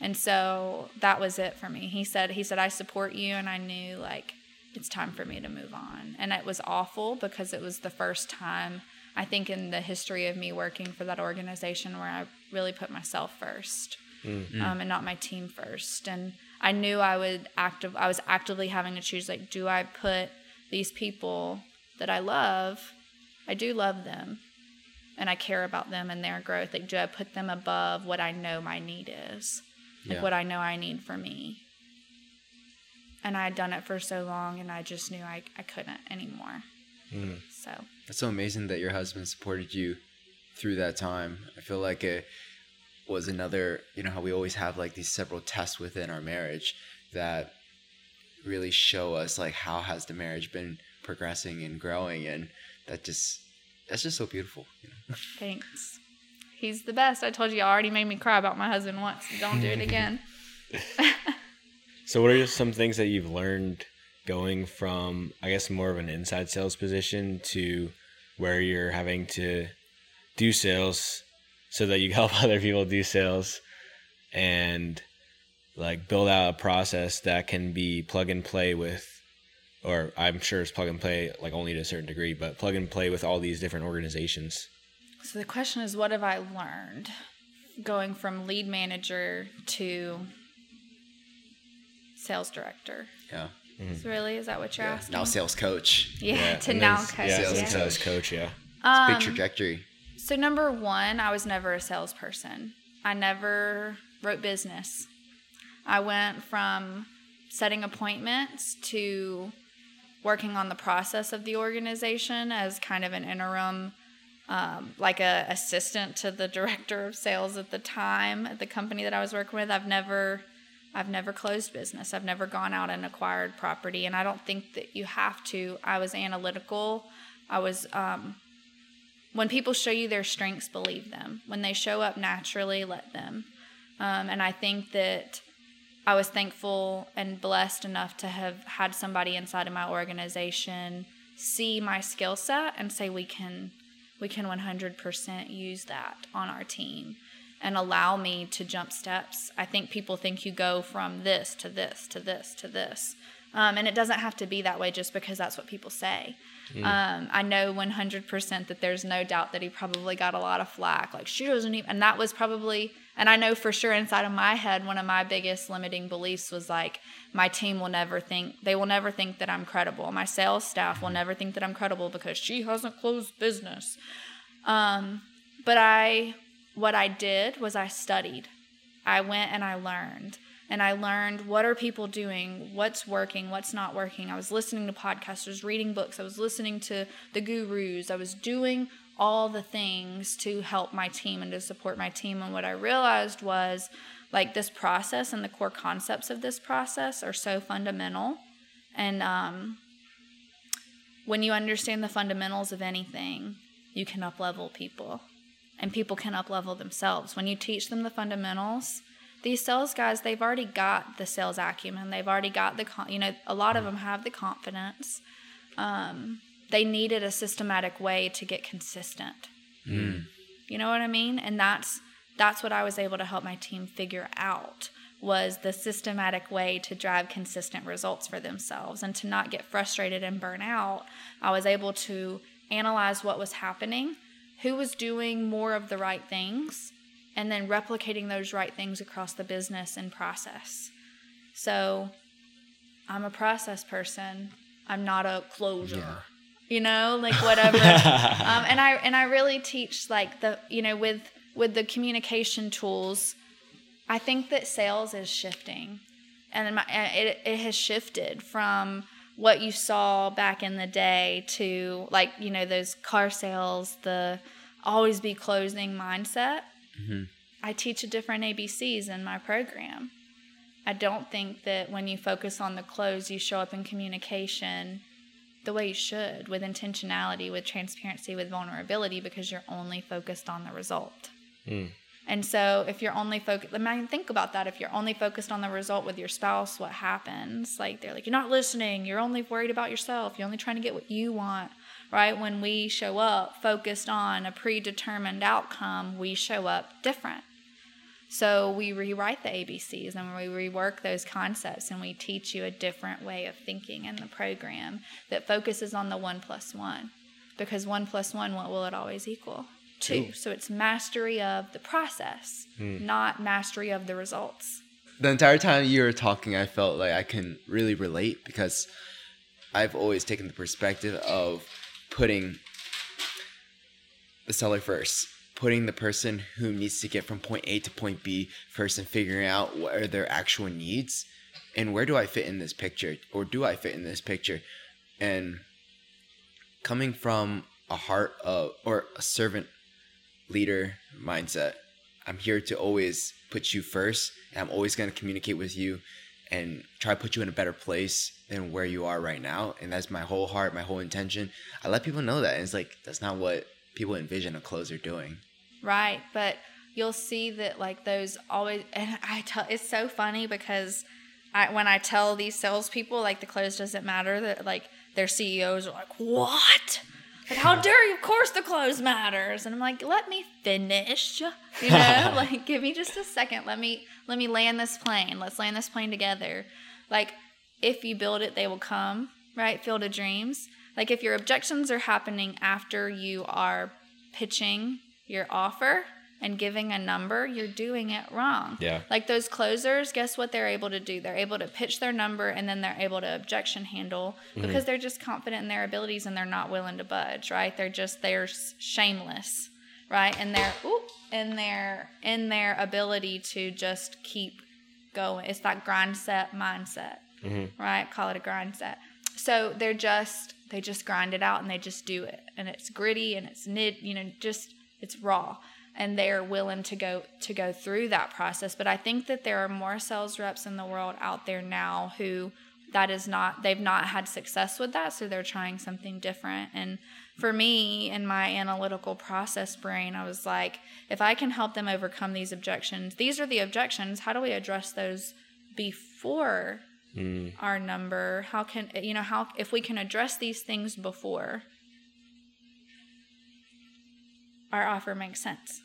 And so that was it for me. He said, he said, I support you. And I knew like, it's time for me to move on. And it was awful because it was the first time I think in the history of me working for that organization where I really put myself first um, and not my team first. And I knew I would active. I was actively having to choose like, do I put these people that I love? I do love them, and I care about them and their growth. Like, do I put them above what I know my need is? Like Yeah. what I know I need for me. And I had done it for so long, and I just knew I, I couldn't anymore. Mm. So That's so amazing that your husband supported you through that time. I feel like it was another, you know, how we always have like these several tests within our marriage that really show us like how has the marriage been progressing and growing and that just that's just so beautiful. You know? Thanks. He's the best. I told you, you already made me cry about my husband once. Don't do it again. So, what are some things that you've learned going from, I guess, more of an inside sales position to where you're having to do sales so that you help other people do sales and like build out a process that can be plug and play with, or I'm sure it's plug and play like only to a certain degree, but plug and play with all these different organizations? So the question is, what have I learned going from lead manager to sales director? Yeah. So really, is that what you're yeah. asking? Now sales coach. yeah, to and now coach. Yeah, Sales as a yeah. sales coach, yeah. Big Um, trajectory. So number one, I was never a salesperson. I never wrote business. I went from setting appointments to working on the process of the organization as kind of an interim, um, like a assistant to the director of sales at the time at the company that I was working with. I've never, I've never closed business. I've never gone out and acquired property, and I don't think that you have to. I was analytical. I was um, when people show you their strengths, believe them. When they show up naturally, let them. Um, and I think that I was thankful and blessed enough to have had somebody inside of my organization see my skill set and say we can we can 100% use that on our team and allow me to jump steps. I think people think you go from this to this to this to this. Um, and it doesn't have to be that way just because that's what people say. Um, I know 100% that there's no doubt that he probably got a lot of flack. Like, she doesn't even, and that was probably, and I know for sure inside of my head, one of my biggest limiting beliefs was like, my team will never think, they will never think that I'm credible. My sales staff will never think that I'm credible because she hasn't closed business. Um, but I, what I did was I studied. I went and I learned. And I learned what are people doing, what's working, what's not working. I was listening to podcasters, reading books, I was listening to the gurus, I was doing all the things to help my team and to support my team. And what I realized was like this process and the core concepts of this process are so fundamental. And um, when you understand the fundamentals of anything, you can up level people and people can up level themselves. When you teach them the fundamentals, these sales guys, they've already got the sales acumen. They've already got the, you know, a lot of them have the confidence. Um, they needed a systematic way to get consistent. You know what I mean? And that's that's what I was able to help my team figure out was the systematic way to drive consistent results for themselves and to not get frustrated and burn out. I was able to analyze what was happening, who was doing more of the right things, and then replicating those right things across the business and process. So I'm a process person. I'm not a closure. You know, like whatever. um, and I and I really teach like the you know with with the communication tools. I think that sales is shifting, and my, it it has shifted from what you saw back in the day to like you know those car sales, the always be closing mindset. Mm-hmm. I teach a different ABCs in my program. I don't think that when you focus on the close, you show up in communication the way you should, with intentionality, with transparency, with vulnerability, because you're only focused on the result. Mm. And so, if you're only focused, I mean, think about that. If you're only focused on the result with your spouse, what happens? Like, they're like, you're not listening. You're only worried about yourself. You're only trying to get what you want, right? When we show up focused on a predetermined outcome, we show up different. So we rewrite the ABCs and we rework those concepts and we teach you a different way of thinking in the program that focuses on the one plus one. Because one plus one, what will it always equal? Two. So it's mastery of the process, hmm. not mastery of the results. the entire time you were talking, I felt like I can really relate because I've always taken the perspective of putting the seller first, putting the person who needs to get from point A to point B first, and figuring out what are their actual needs and where do I fit in this picture, or do I fit in this picture, and coming from a heart of or a servant leader mindset. I'm here to always put you first, and I'm always going to communicate with you and try to put you in a better place than where you are right now. And that's my whole heart, my whole intention. I let people know that. And it's like, that's not what people envision a closer doing. Right. But you'll see that like those always, and I tell, it's so funny because I, when I tell these salespeople like the close doesn't matter, that like their CEOs are like, what? Like, how dare you? Of course the close matters. And I'm like, let me finish. You know, like give me just a second. Let me let me land this plane. Let's land this plane together. Like, if you build it, they will come, right? Field of dreams. Like if your objections are happening after you are pitching your offer, and giving a number, you're doing it wrong. Yeah. Like those closers, guess what they're able to do? They're able to pitch their number and then they're able to objection handle Mm-hmm. because they're just confident in their abilities and they're not willing to budge, right? They're just they're shameless, right? And they're ooh, in their in their ability to just keep going. It's that grind set mindset, right? Call it a grind set. So they're just they just grind it out and they just do it, and it's gritty and it's knit, you know, just it's raw and they're willing to go to go through that process. But i think that there are more sales reps in the world out there now who that is not they've not had success with that so they're trying something different. And for me in my analytical process brain i was like if i can help them overcome these objections these are the objections how do we address those before Mm. our number? How can you know how if we can address these things before our offer makes sense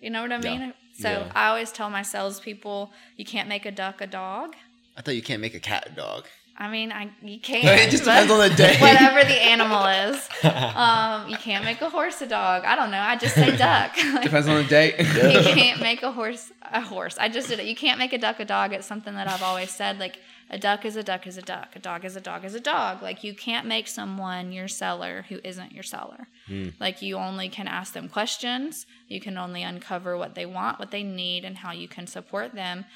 you know what i Yeah. mean so Yeah. i always tell my salespeople you can't make a duck a dog I thought you can't make a cat a dog. i mean i you can't. It just depends on the day. whatever the animal is um, you can't make a horse a dog i don't know i just say duck Like, Depends on the day. you can't make a horse a horse. I just did it. You can't make a duck a dog. It's something that I've always said. Like a duck is a duck is a duck. A dog is a dog is a dog. Like you can't make someone your seller who isn't your seller. Hmm. Like you only can ask them questions. You can only uncover what they want, what they need, and how you can support them.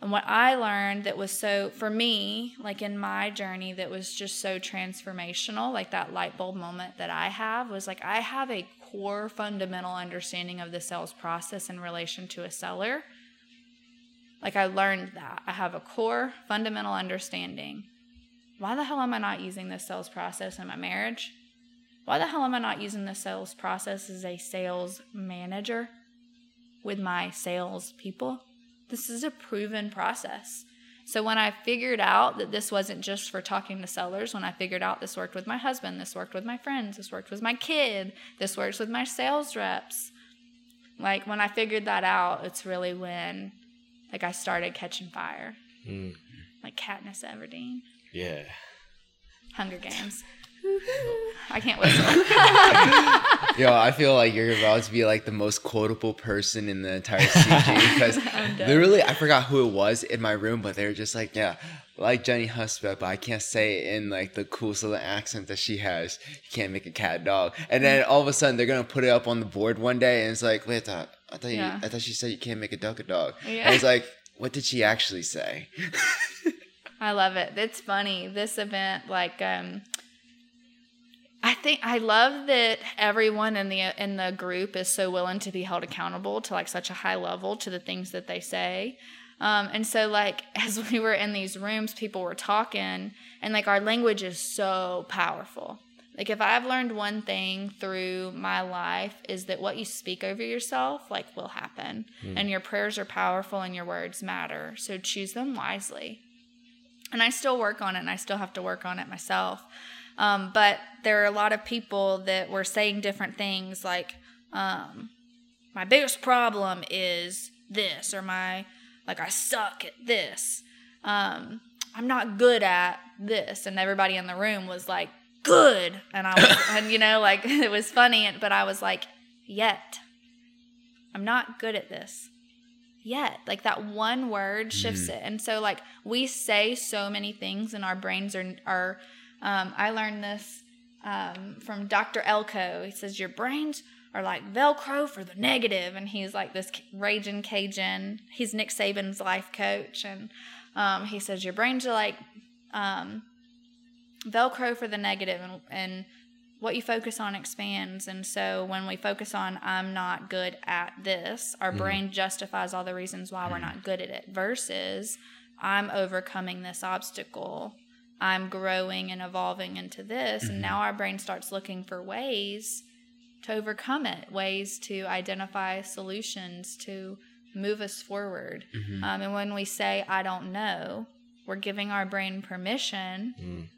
And what I learned that was so, for me, like in my journey, that was just so transformational, like that light bulb moment that I have was like, I have a core fundamental understanding of the sales process in relation to a seller. Like I learned that. I have a core fundamental understanding. Why the hell am I not using this sales process in my marriage? Why the hell am I not using this sales process as a sales manager with my sales people? This is a proven process. So when I figured out that this wasn't just for talking to sellers, when I figured out this worked with my husband, this worked with my friends, this worked with my kid, this works with my sales reps. Like when I figured that out, it's really when like I started catching fire. Mm. Like Katniss Everdeen, Yeah. Hunger Games. I can't whistle. Yo, I feel like you're about to be like the most quotable person in the entire CG because literally I forgot who it was in my room, but they were just like, yeah, like Jennie Hudspeth, but I can't say it in like the cool southern accent that she has. You can't make a cat dog. And then all of a sudden they're gonna put it up on the board one day, and it's like, wait, I thought, I Yeah. you, I thought she said you can't make a duck a dog. Yeah. And it's like, what did she actually say? I love it. It's funny. This event, like, um, I think I love that everyone in the in the group is so willing to be held accountable to like such a high level to the things that they say. Um, and so, like, as we were in these rooms, people were talking, and like, our language is so powerful. Like, if I've learned one thing through my life, is that what you speak over yourself, like, will happen. And your prayers are powerful and your words matter. So choose them wisely and I still work on it, and I still have to work on it myself. Um, but there are a lot of people that were saying different things, like, um, "My biggest problem is this," or "My like I suck at this." Um, I'm not good at this, and everybody in the room was like, "Good," and I was, and you know, like it was funny, but I was like, "Yet, I'm not good at this." yet. Like that one word shifts it. And so like we say so many things and our brains are are um, I learned this um, from Dr. Elko. He says your brains are like Velcro for the negative, and he's like this raging Cajun. He's Nick Saban's life coach, and um, he says your brains are like um, Velcro for the negative, and and what you focus on expands. And so when we focus on, I'm not good at this, our brain justifies all the reasons why we're not good at it versus I'm overcoming this obstacle. I'm growing and evolving into this. Mhm. And now our brain starts looking for ways to overcome it, ways to identify solutions to move us forward. Mhm. Um, and when we say, I don't know, we're giving our brain permission Mm.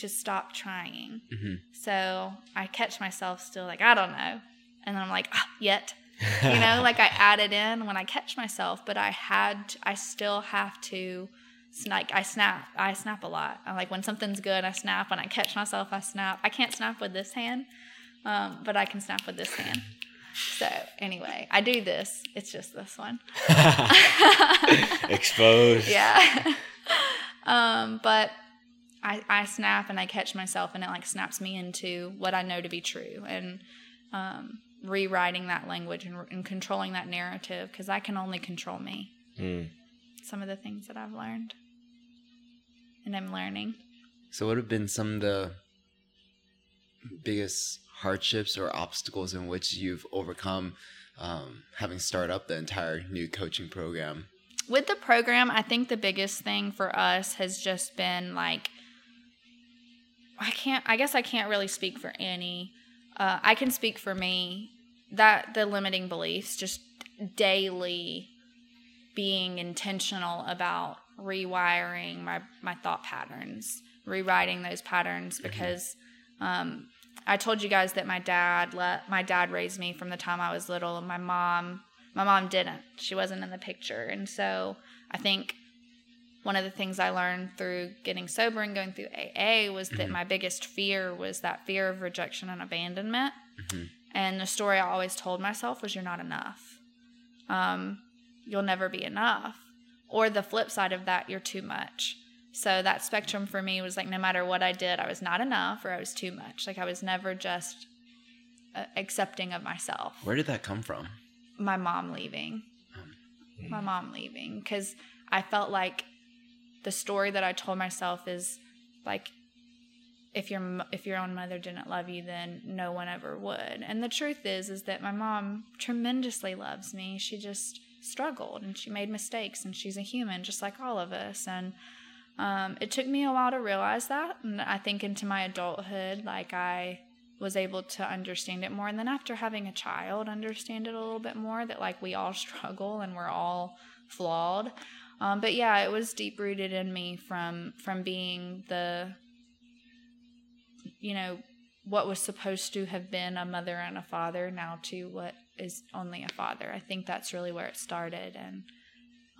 To stop trying. Mhm. So I catch myself still like, I don't know. And then I'm like, ah, yet. You know, like I add it in when I catch myself, but I had, I still have to snap. I snap. I snap a lot. I like when something's good, I snap. When I catch myself, I snap. I can't snap with this hand, um, but I can snap with this hand. So anyway, I do this. It's just this one. Exposed. Yeah. um, but I I snap and I catch myself and it like snaps me into what I know to be true and um, rewriting that language and, and controlling that narrative because I can only control me. Mm. Some of the things that I've learned and I'm learning. So, what have been some of the biggest hardships or obstacles in which you've overcome um, having started up the entire new coaching program? with the program, I think the biggest thing for us has just been like, I can't, I guess I can't really speak for any. Uh, I can speak for me that the limiting beliefs, just daily being intentional about rewiring my, my thought patterns, rewriting those patterns because um, I told you guys that my dad let my dad raised me from the time I was little, and my mom my mom didn't. She wasn't in the picture, and so I think one of the things I learned through getting sober and going through AA was that Mhm. my biggest fear was that fear of rejection and abandonment. Mhm. And the story I always told myself was, "You're not enough. Um, you'll never be enough." Or the flip side of that, you're too much. So that spectrum for me was like, no matter what I did, I was not enough or I was too much. Like I was never just uh, accepting of myself. Where did that come from? My mom leaving. My mom leaving because I felt like the story that I told myself is like if your if your own mother didn't love you then no one ever would. And the truth is is that my mom tremendously loves me. She just struggled and she made mistakes and she's a human just like all of us and um, it took me a while to realize that and I think into my adulthood like I was able to understand it more and then after having a child understand it a little bit more that like we all struggle and we're all flawed um, but yeah it was deep rooted in me from from being the you know what was supposed to have been a mother and a father now to what is only a father. I think that's really where it started. And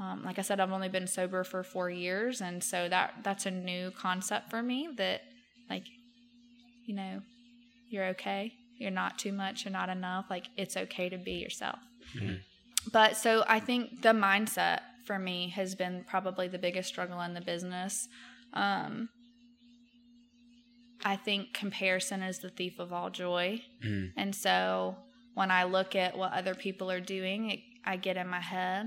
um, like i said i've only been sober for four years. And so that that's a new concept for me that like you know you're okay. You're not too much. You're not enough. Like it's okay to be yourself. Mhm. but so i think the mindset for me has been probably the biggest struggle in the business um, i think comparison is the thief of all joy Mm. and so when I look at what other people are doing, it, I get in my head.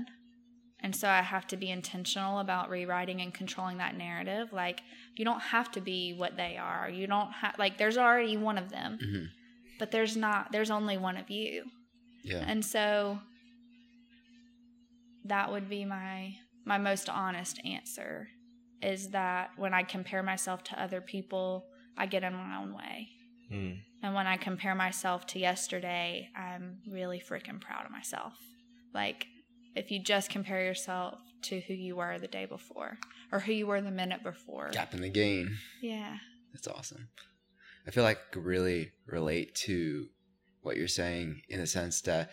And so I have to be intentional about rewriting and controlling that narrative. Like, you don't have to be what they are. You don't have, like, there's already one of them, Mhm. but there's not, there's only one of you. Yeah. And so that would be my my most honest answer is that when I compare myself to other people, I get in my own way. Mm. And when I compare myself to yesterday, I'm really freaking proud of myself. Like, if you just compare yourself to who you were the day before or who you were the minute before. Gap in the gain. Yeah. That's awesome. I feel like I could really relate to what you're saying in the sense that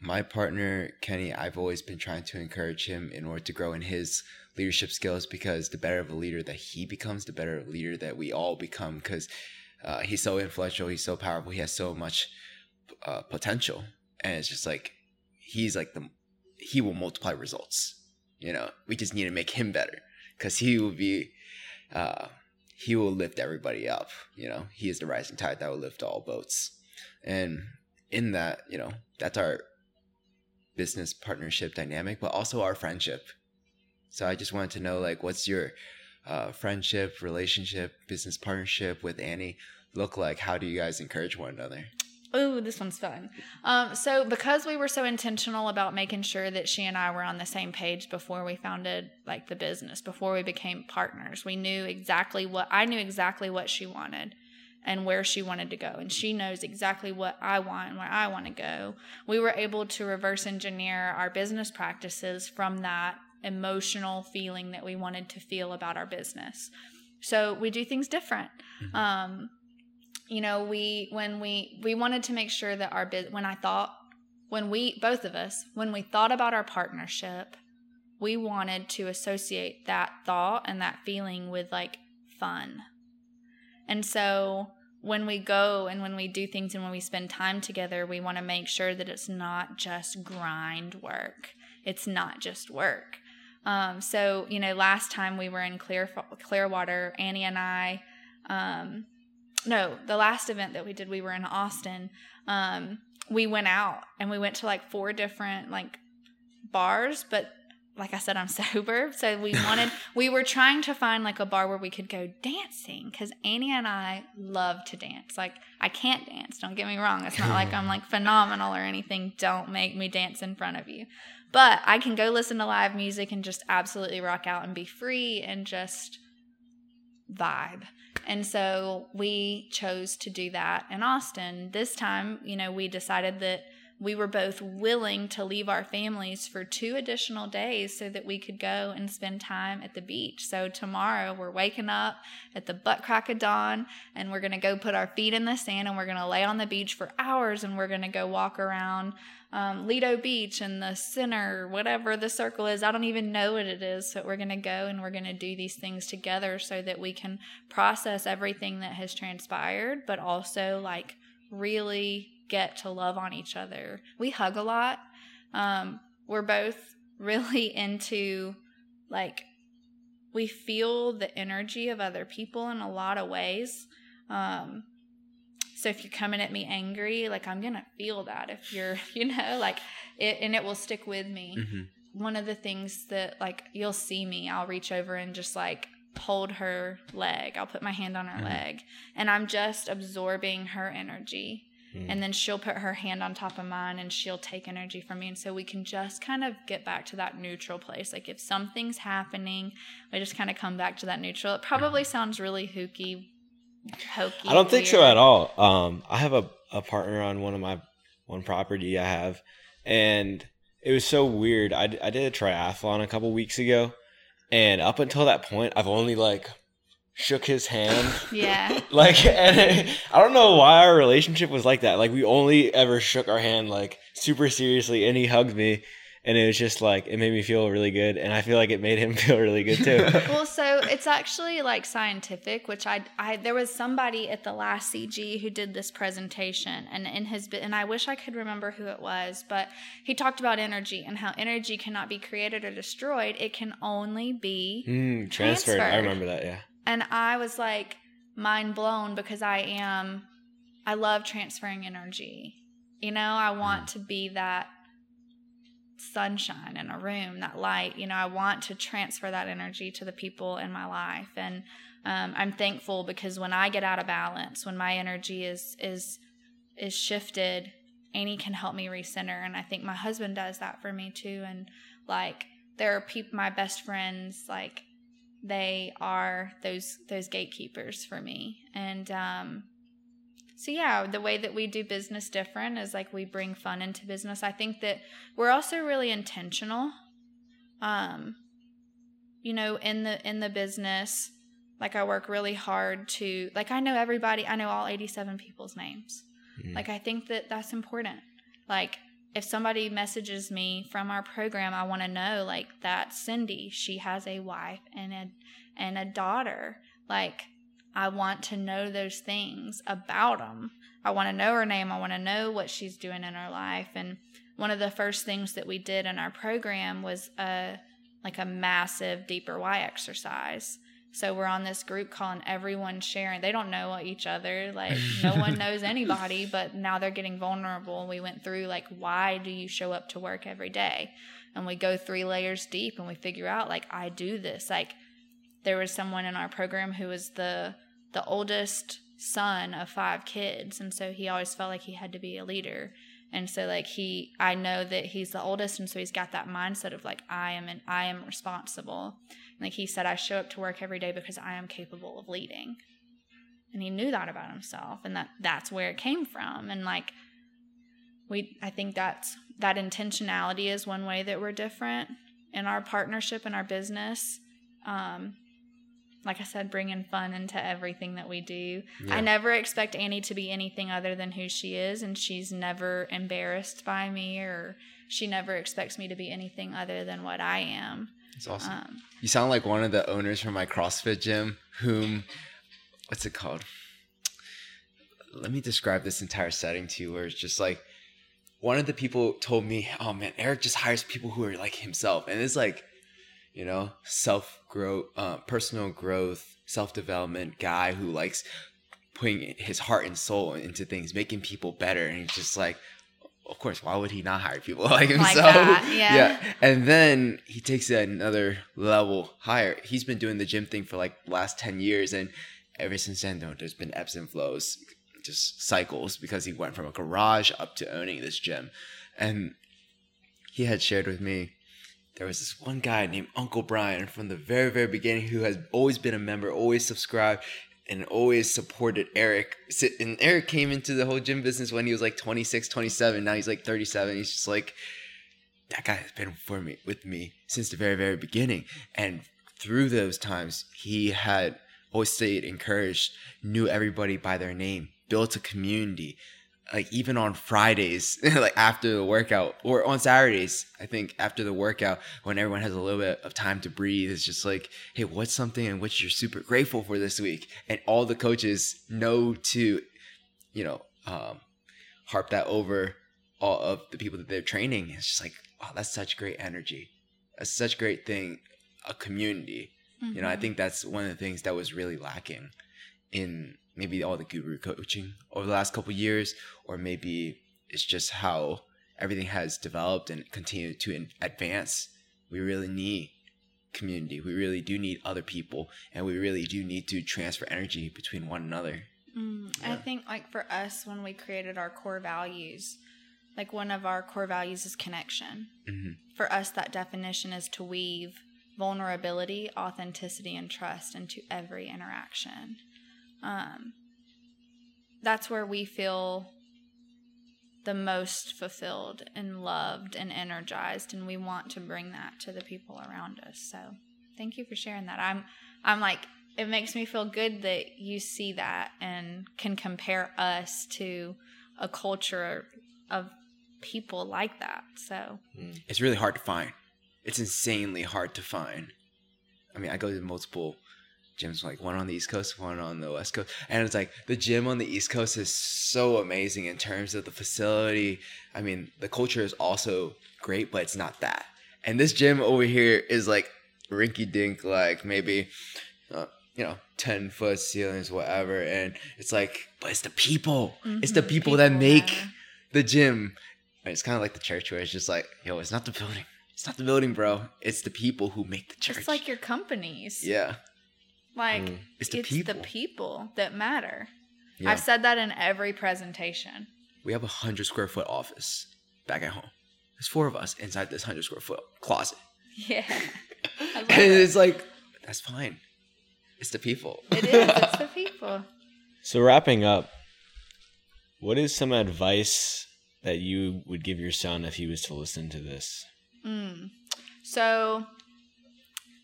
my partner, Kenny, I've always been trying to encourage him in order to grow in his leadership skills because the better of a leader that he becomes, the better leader that we all become because uh, he's so influential, he's so powerful, he has so much uh, potential. And it's just like, he's like the, he will multiply results. You know, we just need to make him better because he will be, uh, he will lift everybody up. You know, he is the rising tide that will lift all boats. And in that, you know, that's our business partnership dynamic, but also our friendship. So I just wanted to know, like, what's your uh, friendship, relationship, business partnership with Annie look like? How do you guys encourage one another? Oh, this one's fun. Um, so because we were so intentional about making sure that she and I were on the same page before we founded like the business, before we became partners, we knew exactly what I knew exactly what she wanted and where she wanted to go. And she knows exactly what I want and where I want to go. We were able to reverse engineer our business practices from that emotional feeling that we wanted to feel about our business. So we do things different. Mm-hmm. Um, you know, we when we we wanted to make sure that our biz when I thought when we both of us when we thought about our partnership, we wanted to associate that thought and that feeling with like fun. And so when we go and when we do things and when we spend time together, we want to make sure that it's not just grind work. It's not just work. Um, so you know, last time we were in Clear Clearwater, Annie and I, um, no, the last event that we did, we were in Austin. Um, we went out and we went to like four different like bars, but like I said, I'm sober. So we wanted, we were trying to find like a bar where we could go dancing because Annie and I love to dance. Like, I can't dance, don't get me wrong. It's not like I'm like phenomenal or anything. Don't make me dance in front of you. But I can go listen to live music and just absolutely rock out and be free and just vibe. And so we chose to do that in Austin. This time, you know, we decided that we were both willing to leave our families for two additional days so that we could go and spend time at the beach. So tomorrow we're waking up at the butt crack of dawn and we're going to go put our feet in the sand and we're going to lay on the beach for hours and we're going to go walk around um, Lido Beach and the center, whatever the circle is. I don't even know what it is, but we're going to go and we're going to do these things together so that we can process everything that has transpired, but also like really get to love on each other. We hug a lot. Um, we're both really into like we feel the energy of other people in a lot of ways. Um, so if you're coming at me angry, like I'm gonna feel that. If you're, you know, like it, and it will stick with me. Mm-hmm. One of the things that like you'll see me, I'll reach over and just like hold her leg. I'll put my hand on her mm-hmm. leg, and I'm just absorbing her energy. Mm. And then she'll put her hand on top of mine and she'll take energy from me. And so we can just kind of get back to that neutral place. Like if something's happening, we just kind of come back to that neutral. It probably sounds really hooky, hokey. I don't think so at all. Um, I have a, a partner on one of my one property I have, and it was so weird. I, I did a triathlon a couple weeks ago, and up until that point, I've only like shook his hand. Yeah. like, and I don't know why our relationship was like that. Like, we only ever shook our hand like super seriously, and he hugged me. And it was just like it made me feel really good, and I feel like it made him feel really good too. well, so it's actually like scientific, which I, I there was somebody at the last CG who did this presentation, and in his and I wish I could remember who it was, but he talked about energy and how energy cannot be created or destroyed; it can only be mm, transferred. transferred. I remember that, yeah and I was like mind blown because I am I love transferring energy. You know, I want mm. to be that sunshine in a room, that light. You know, I want to transfer that energy to the people in my life, and um, I'm thankful because when I get out of balance, when my energy is is is shifted, Annie can help me recenter, and I think my husband does that for me too. And like, there are people, my best friends, like they are those those gatekeepers for me. And um so yeah the way that we do business different is like we bring fun into business. I think that we're also really intentional um you know in the in the business. Like i work really hard to like i know everybody i know all 87 people's names. Mm. like i think that that's important. Like if somebody messages me from our program, I want to know like that Cindy, she has a wife and a and a daughter. Like I want to know those things about them. I want to know her name. I want to know what she's doing in her life. And one of the first things that we did in our program was a like a massive deeper why exercise. So we're on this group call and everyone's sharing. They don't know each other. Like no one knows anybody, but now they're getting vulnerable. We went through like why do you show up to work every day? And we go three layers deep and we figure out like I do this. Like there was someone in our program who was the the oldest son of five kids and so he always felt like he had to be a leader and so like he i know that he's the oldest and so he's got that mindset of like i am and i am responsible. Like he said i show up to work every day because i am capable of leading. And he knew that about himself and that that's where it came from. And like we i think that's that intentionality is one way that we're different in our partnership and our business. Um, like I said, bringing fun into everything that we do. Yeah. I never expect Annie to be anything other than who she is, and she's never embarrassed by me, or she never expects me to be anything other than what I am. It's awesome. Um, You sound like one of the owners from my CrossFit gym, whom, what's it called? Let me describe this entire setting to you, where it's just like one of the people told me, "Oh man, Eric just hires people who are like himself," and it's like, you know, self growth, uh, personal growth, self development guy who likes putting his heart and soul into things, making people better, and he's just like. Of course, why would he not hire people like himself? that, yeah. And then he takes it another level higher. He's been doing the gym thing for like last 10 years. And ever since then, though, there's been ebbs and flows, just cycles because he went from a garage up to owning this gym. And he had shared with me there was this one guy named Uncle Brian from the very, very beginning who has always been a member, always subscribed, and always supported Eric. And Eric came into the whole gym business when he was like 26, 27. Now he's like 37. He's just like, that guy has been for me with me since the very, very beginning. And through those times, he had always stayed encouraged, knew everybody by their name, built a community. Like even on Fridays, like after the workout, or on Saturdays, I think after the workout, when everyone has a little bit of time to breathe, it's just like, hey, what's something in which you're super grateful for this week? And all the coaches know to, you know, um, harp that over all of the people that they're training. It's just like, wow, that's such great energy. That's such great thing, a community. You know, I Mhm. think that's one of the things that was really lacking in maybe all the guru coaching over the last couple years, or maybe it's just how everything has developed and continued to advance. We really need community. We really do need other people, and we really do need to transfer energy between one another. Mm, I think like for us when we created our core values, like one of our core values is connection. Mhm. For us, that definition is to weave vulnerability, authenticity, and trust into every interaction. Um, that's where we feel the most fulfilled and loved and energized, and we want to bring that to the people around us. So, thank you for sharing that. I'm, I'm like, it makes me feel good that you see that and can compare us to a culture of people like that. So, It's really hard to find. It's insanely hard to find. I mean, I go to multiple gyms, like one on the East Coast, one on the West Coast, and it's like the gym on the East Coast is so amazing in terms of the facility. I mean, the culture is also great, but it's not that. And this gym over here is like rinky dink, like maybe, uh, you know, 10 foot ceilings, whatever. And it's like, but it's the people. It's the mhm, people, that make matter. the gym. And It's kind of like the church where it's just like, yo, it's not the building. It's not the building, bro. It's the people who make the church. It's like your companies. yeah, Like, Mm. it's the it's people. the people that matter. yeah. I've said that in every presentation. we have a hundred square foot office back at home. There's four of us inside this hundred square foot closet, Yeah. And it's like that's fine. It's the people. It is. It's the people. So wrapping up, what is some advice that you would give your son if he was to listen to this? Mm. So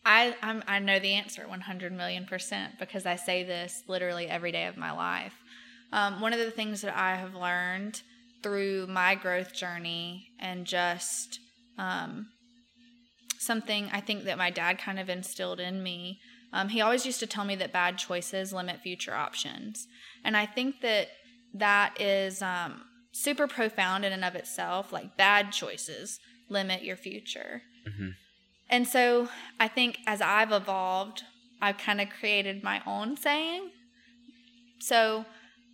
I I'm, I know the answer 100 million percent because I say this literally every day of my life. Um, one of the things that I have learned through my growth journey and just um, something I think that my dad kind of instilled in me. Um, he always used to tell me that bad choices limit future options, and I think that that is um, super profound in and of itself. Like bad choices limit your future. Mhm. And so I think as I've evolved, I've kind of created my own saying. So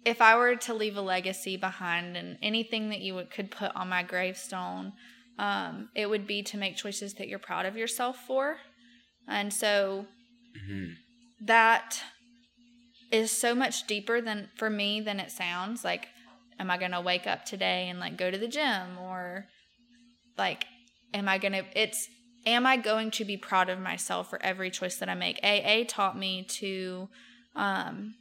if I were to leave a legacy behind and anything that you would, could put on my gravestone, um, it would be to make choices that you're proud of yourself for. And so Mhm. that is so much deeper than for me than it sounds. Like, am I gonna wake up today and like go to the gym or like am I gonna it's am I going to be proud of myself for every choice that I make? AA taught me to um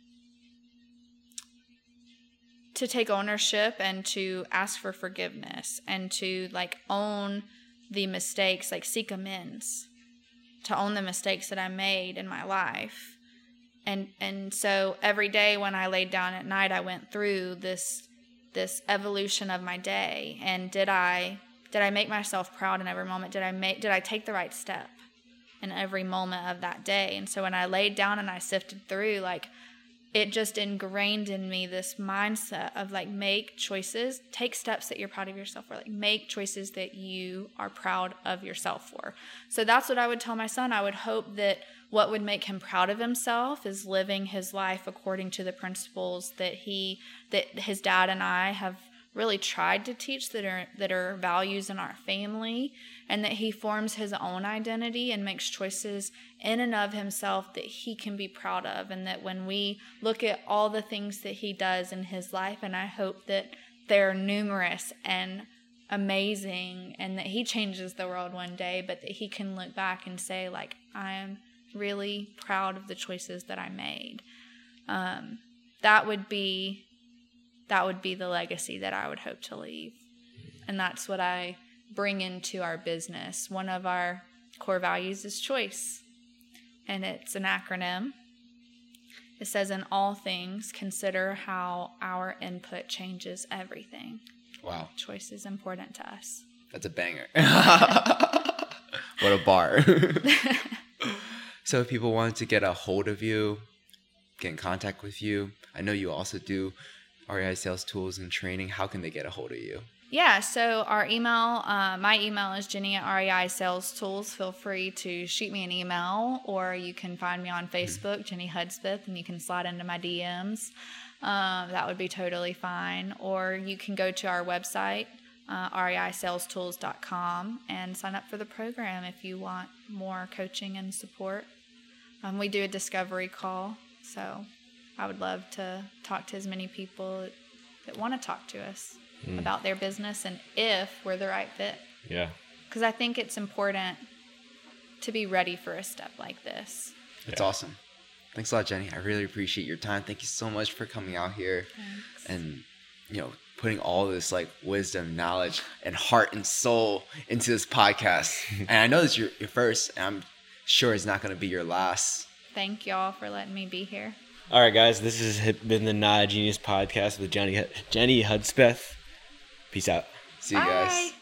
to take ownership and to ask for forgiveness and to like own the mistakes, like seek amends, to own the mistakes that I made in my life. And and so every day when I laid down at night I went through this this evolution of my day and did I did I make myself proud in every moment? Did I make did I take the right step in every moment of that day? And so when I laid down and I sifted through like it just ingrained in me this mindset of like make choices, take steps that you're proud of yourself for, like make choices that you are proud of yourself for. So that's what I would tell my son. I would hope that what would make him proud of himself is living his life according to the principles that he that his dad and I have really tried to teach that are that are values in our family and that he forms his own identity and makes choices in and of himself that he can be proud of. And that when we look at all the things that he does in his life and I hope that they're numerous and amazing and that he changes the world one day but that he can look back and say like I am really proud of the choices that I made. Um, that would be that would be the legacy that I would hope to leave. And that's what I bring into our business. One of our core values is choice, and it's an acronym. It says, In all things, consider how our input changes everything. Wow. Choice is important to us. That's a banger. what a bar. so, if people wanted to get a hold of you, get in contact with you, I know you also do REI sales tools and training, how can they get a hold of you? Yeah, so our email, uh, my email is Jennie at REI Sales Tools. Feel free to shoot me an email, or you can find me on Facebook, mm-hmm. Jennie Hudspeth, and you can slide into my DMs. Um, that would be totally fine. Or you can go to our website, uh, reisalestools.com, and sign up for the program if you want more coaching and support. Um, we do a discovery call, so I would love to talk to as many people that want to talk to us mm. about their business and if we're the right fit. Yeah. Because I think it's important to be ready for a step like this. It's yeah. awesome. Thanks a lot, Jennie. I really appreciate your time. Thank you so much for coming out here Thanks. and you know putting all this like wisdom, knowledge, and heart and soul into this podcast. and I know this is your, your first, and I'm sure it's not going to be your last. Thank y'all for letting me be here. All right, guys, this has been the Not a Genius podcast with Jennie Jennie Hudspeth. Peace out. See you Bye. guys.